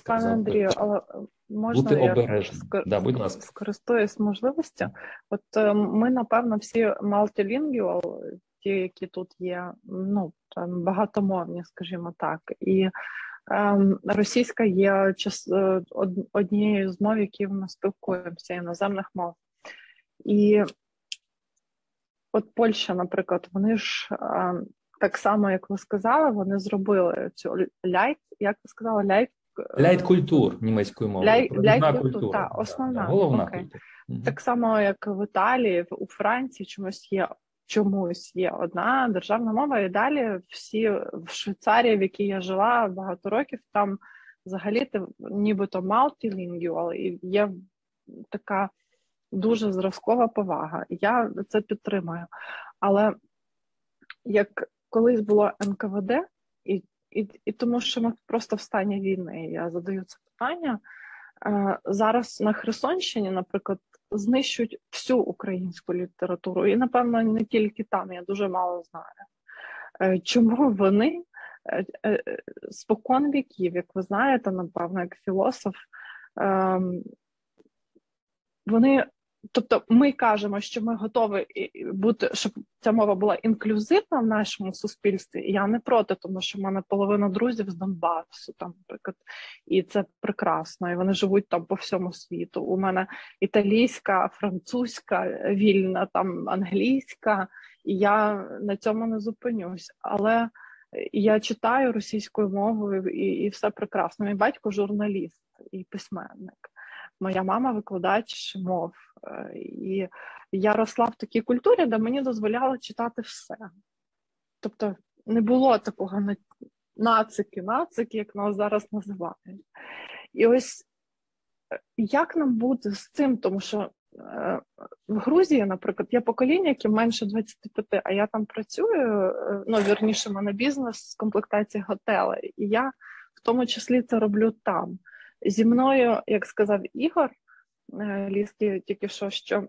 Пане Андрію, але можна бути обережним. Скор... Да, будь ласка. скористуюсь можливістю. От е, ми, напевно, всі мультилінгвал, ті, які тут є, ну багатомовні, скажімо так, і ем, російська є час е, однією з мов, які ми спілкуємося іноземних мов. І от Польща, наприклад, вони ж ем, так само, як ви сказали, вони зробили цю ляйт, як ви сказали, ляйт. Е, ляйт культур німецькою мовою. Ляй, ляйт культур, так, основна. Да, головна Окей. культура. Так само, як в Італії, у Франції чомусь є чомусь є одна державна мова, і далі всі в Швейцарії, в якій я жила багато років, там взагалі ти нібито multilingual, і є така дуже зразкова повага. Я це підтримую. Але як колись було НКВД, і і, і тому, що ми просто в стані війни, я задаю це питання. Е, зараз на Херсонщині, наприклад, знищують всю українську літературу, і напевно не тільки там. Я дуже мало знаю. Е, чому вони е, спокон віків, як ви знаєте, напевно, як філософ, ем, вони Тобто ми кажемо, що ми готові бути, щоб ця мова була інклюзивна в нашому суспільстві. Я не проти, тому що в мене половина друзів з Донбасу, там, наприклад, і це прекрасно. І вони живуть там по всьому світу. У мене італійська, французька, вільна, там англійська, і я на цьому не зупинюсь. Але я читаю російською мовою, і, і все прекрасно. Мій батько журналіст і письменник. Моя мама викладач мов, е, і я росла в такій культурі, де мені дозволяли читати все. Тобто не було такого нацики, нацики, як нас зараз називають. І ось е, як нам бути з цим, тому що е, в Грузії, наприклад, є покоління, яке менше 25, а я там працюю, ну вірніше, мене бізнес з комплектації готелей, і я в тому числі це роблю там. Зі мною, як сказав Ігор е, Ліски, тільки що, що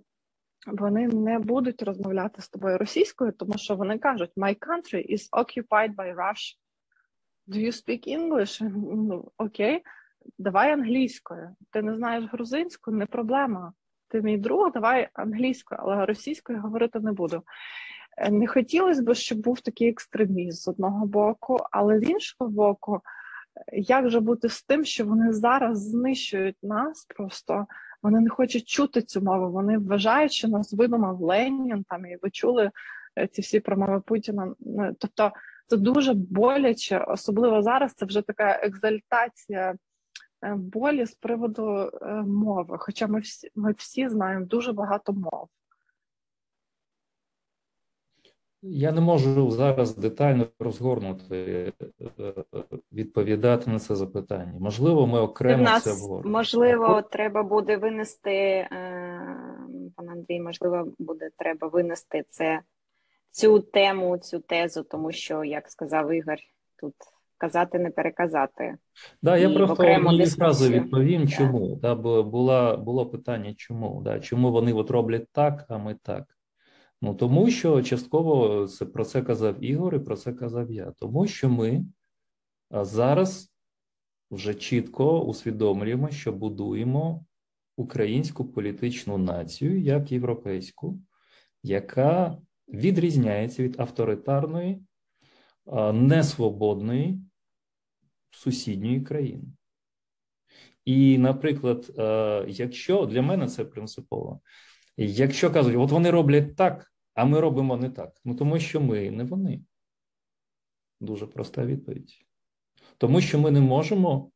вони не будуть розмовляти з тобою російською, тому що вони кажуть: My country is occupied by Russia. Do you speak English? Ну, Окей, давай англійською. Ти не знаєш грузинську, не проблема. Ти мій друг, давай англійською, але російською говорити не буду. Е, не хотілося б, щоб був такий екстремізм з одного боку, але з іншого боку, як же бути з тим, що вони зараз знищують нас просто, вони не хочуть чути цю мову. Вони вважають, що нас видумав Ленін там і ви чули е, ці всі промови Путіна. Ну, тобто це дуже боляче, особливо зараз. Це вже така екзальтація е, болі з приводу е, мови. Хоча ми всі ми всі знаємо дуже багато мов. Я не можу зараз детально розгорнути е, відповідати на це запитання. Можливо, ми окремо нас, це обговоримо. Можливо, треба буде винести, е, пан Андрій, можливо, буде треба винести це цю тему, цю тезу, тому що, як сказав Ігор, тут казати не переказати. Да, я просто однією фразою відповім, чому да, бо була було питання, чому да, чому вони от роблять так, а ми так. Ну тому що частково це про це казав Ігор, і про це казав я. Тому що ми зараз вже чітко усвідомлюємо, що будуємо українську політичну націю як європейську, яка відрізняється від авторитарної, несвободної сусідньої країни. І, наприклад, якщо для мене це принципово. Якщо кажуть, от вони роблять так, а ми робимо не так. Ну тому що ми не вони. Дуже проста відповідь. Тому що ми не можемо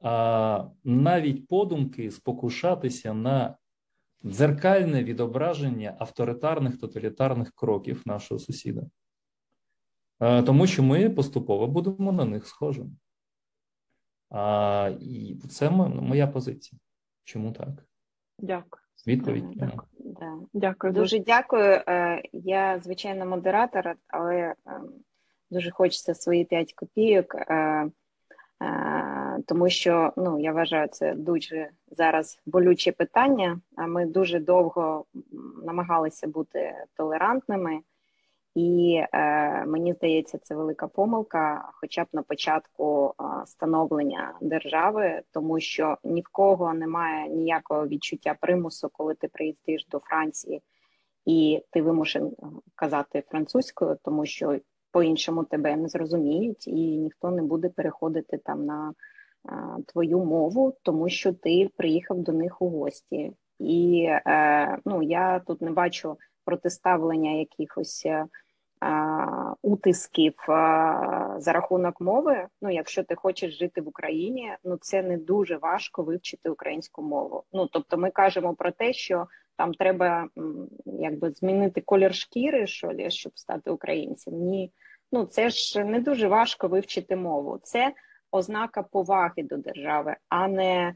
а, навіть подумки спокушатися на дзеркальне відображення авторитарних тоталітарних кроків нашого сусіда. А, Тому що ми поступово будемо на них схожими. А, І це моя позиція. Чому так? Дякую. Відповідь. Дякую. Да. Дякую. Дуже дякую. Е, я, звичайно, модератор, але ем, дуже хочеться свої п'ять копійок, е, е, тому що ну, я вважаю, це дуже зараз болюче питання. А ми дуже довго намагалися бути толерантними. І е, мені здається, це велика помилка, хоча б на початку е, становлення держави, тому що ні в кого немає ніякого відчуття примусу, коли ти приїздиш до Франції і ти вимушен казати французькою, тому що по-іншому тебе не зрозуміють, і ніхто не буде переходити там на твою мову, тому що ти приїхав до них у гості. І е, ну, я тут не бачу протиставлення якихось е, утисків за рахунок мови. Ну, якщо ти хочеш жити в Україні, ну це не дуже важко вивчити українську мову. Ну тобто, ми кажемо про те, що там треба якби змінити колір шкіри, що ли, щоб стати українцем. Ні, ну це ж не дуже важко вивчити мову. Це ознака поваги до держави, а не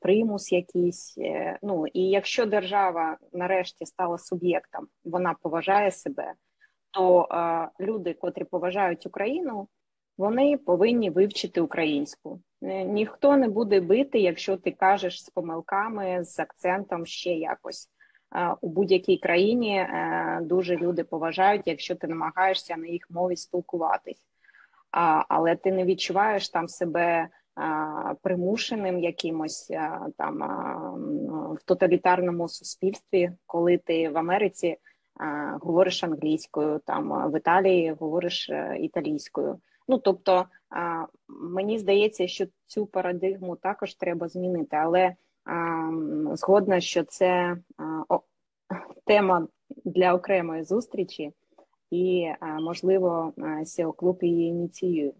примус якийсь. Е, ну і якщо держава нарешті стала суб'єктом, вона поважає себе, то а, люди, котрі поважають Україну, вони повинні вивчити українську. Е, ніхто не буде бити, якщо ти кажеш з помилками, з акцентом ще якось. У будь-якій країні е, дуже люди поважають, якщо ти намагаєшся на їх мові спілкуватись але ти не відчуваєш там себе примушеним якимось там в тоталітарному суспільстві, коли ти в Америці говориш англійською, там в Італії говориш е, італійською. Ну тобто мені здається, що цю парадигму також треба змінити, але згодна, що це тема для окремої зустрічі і можливо SEO клуб її ініціює.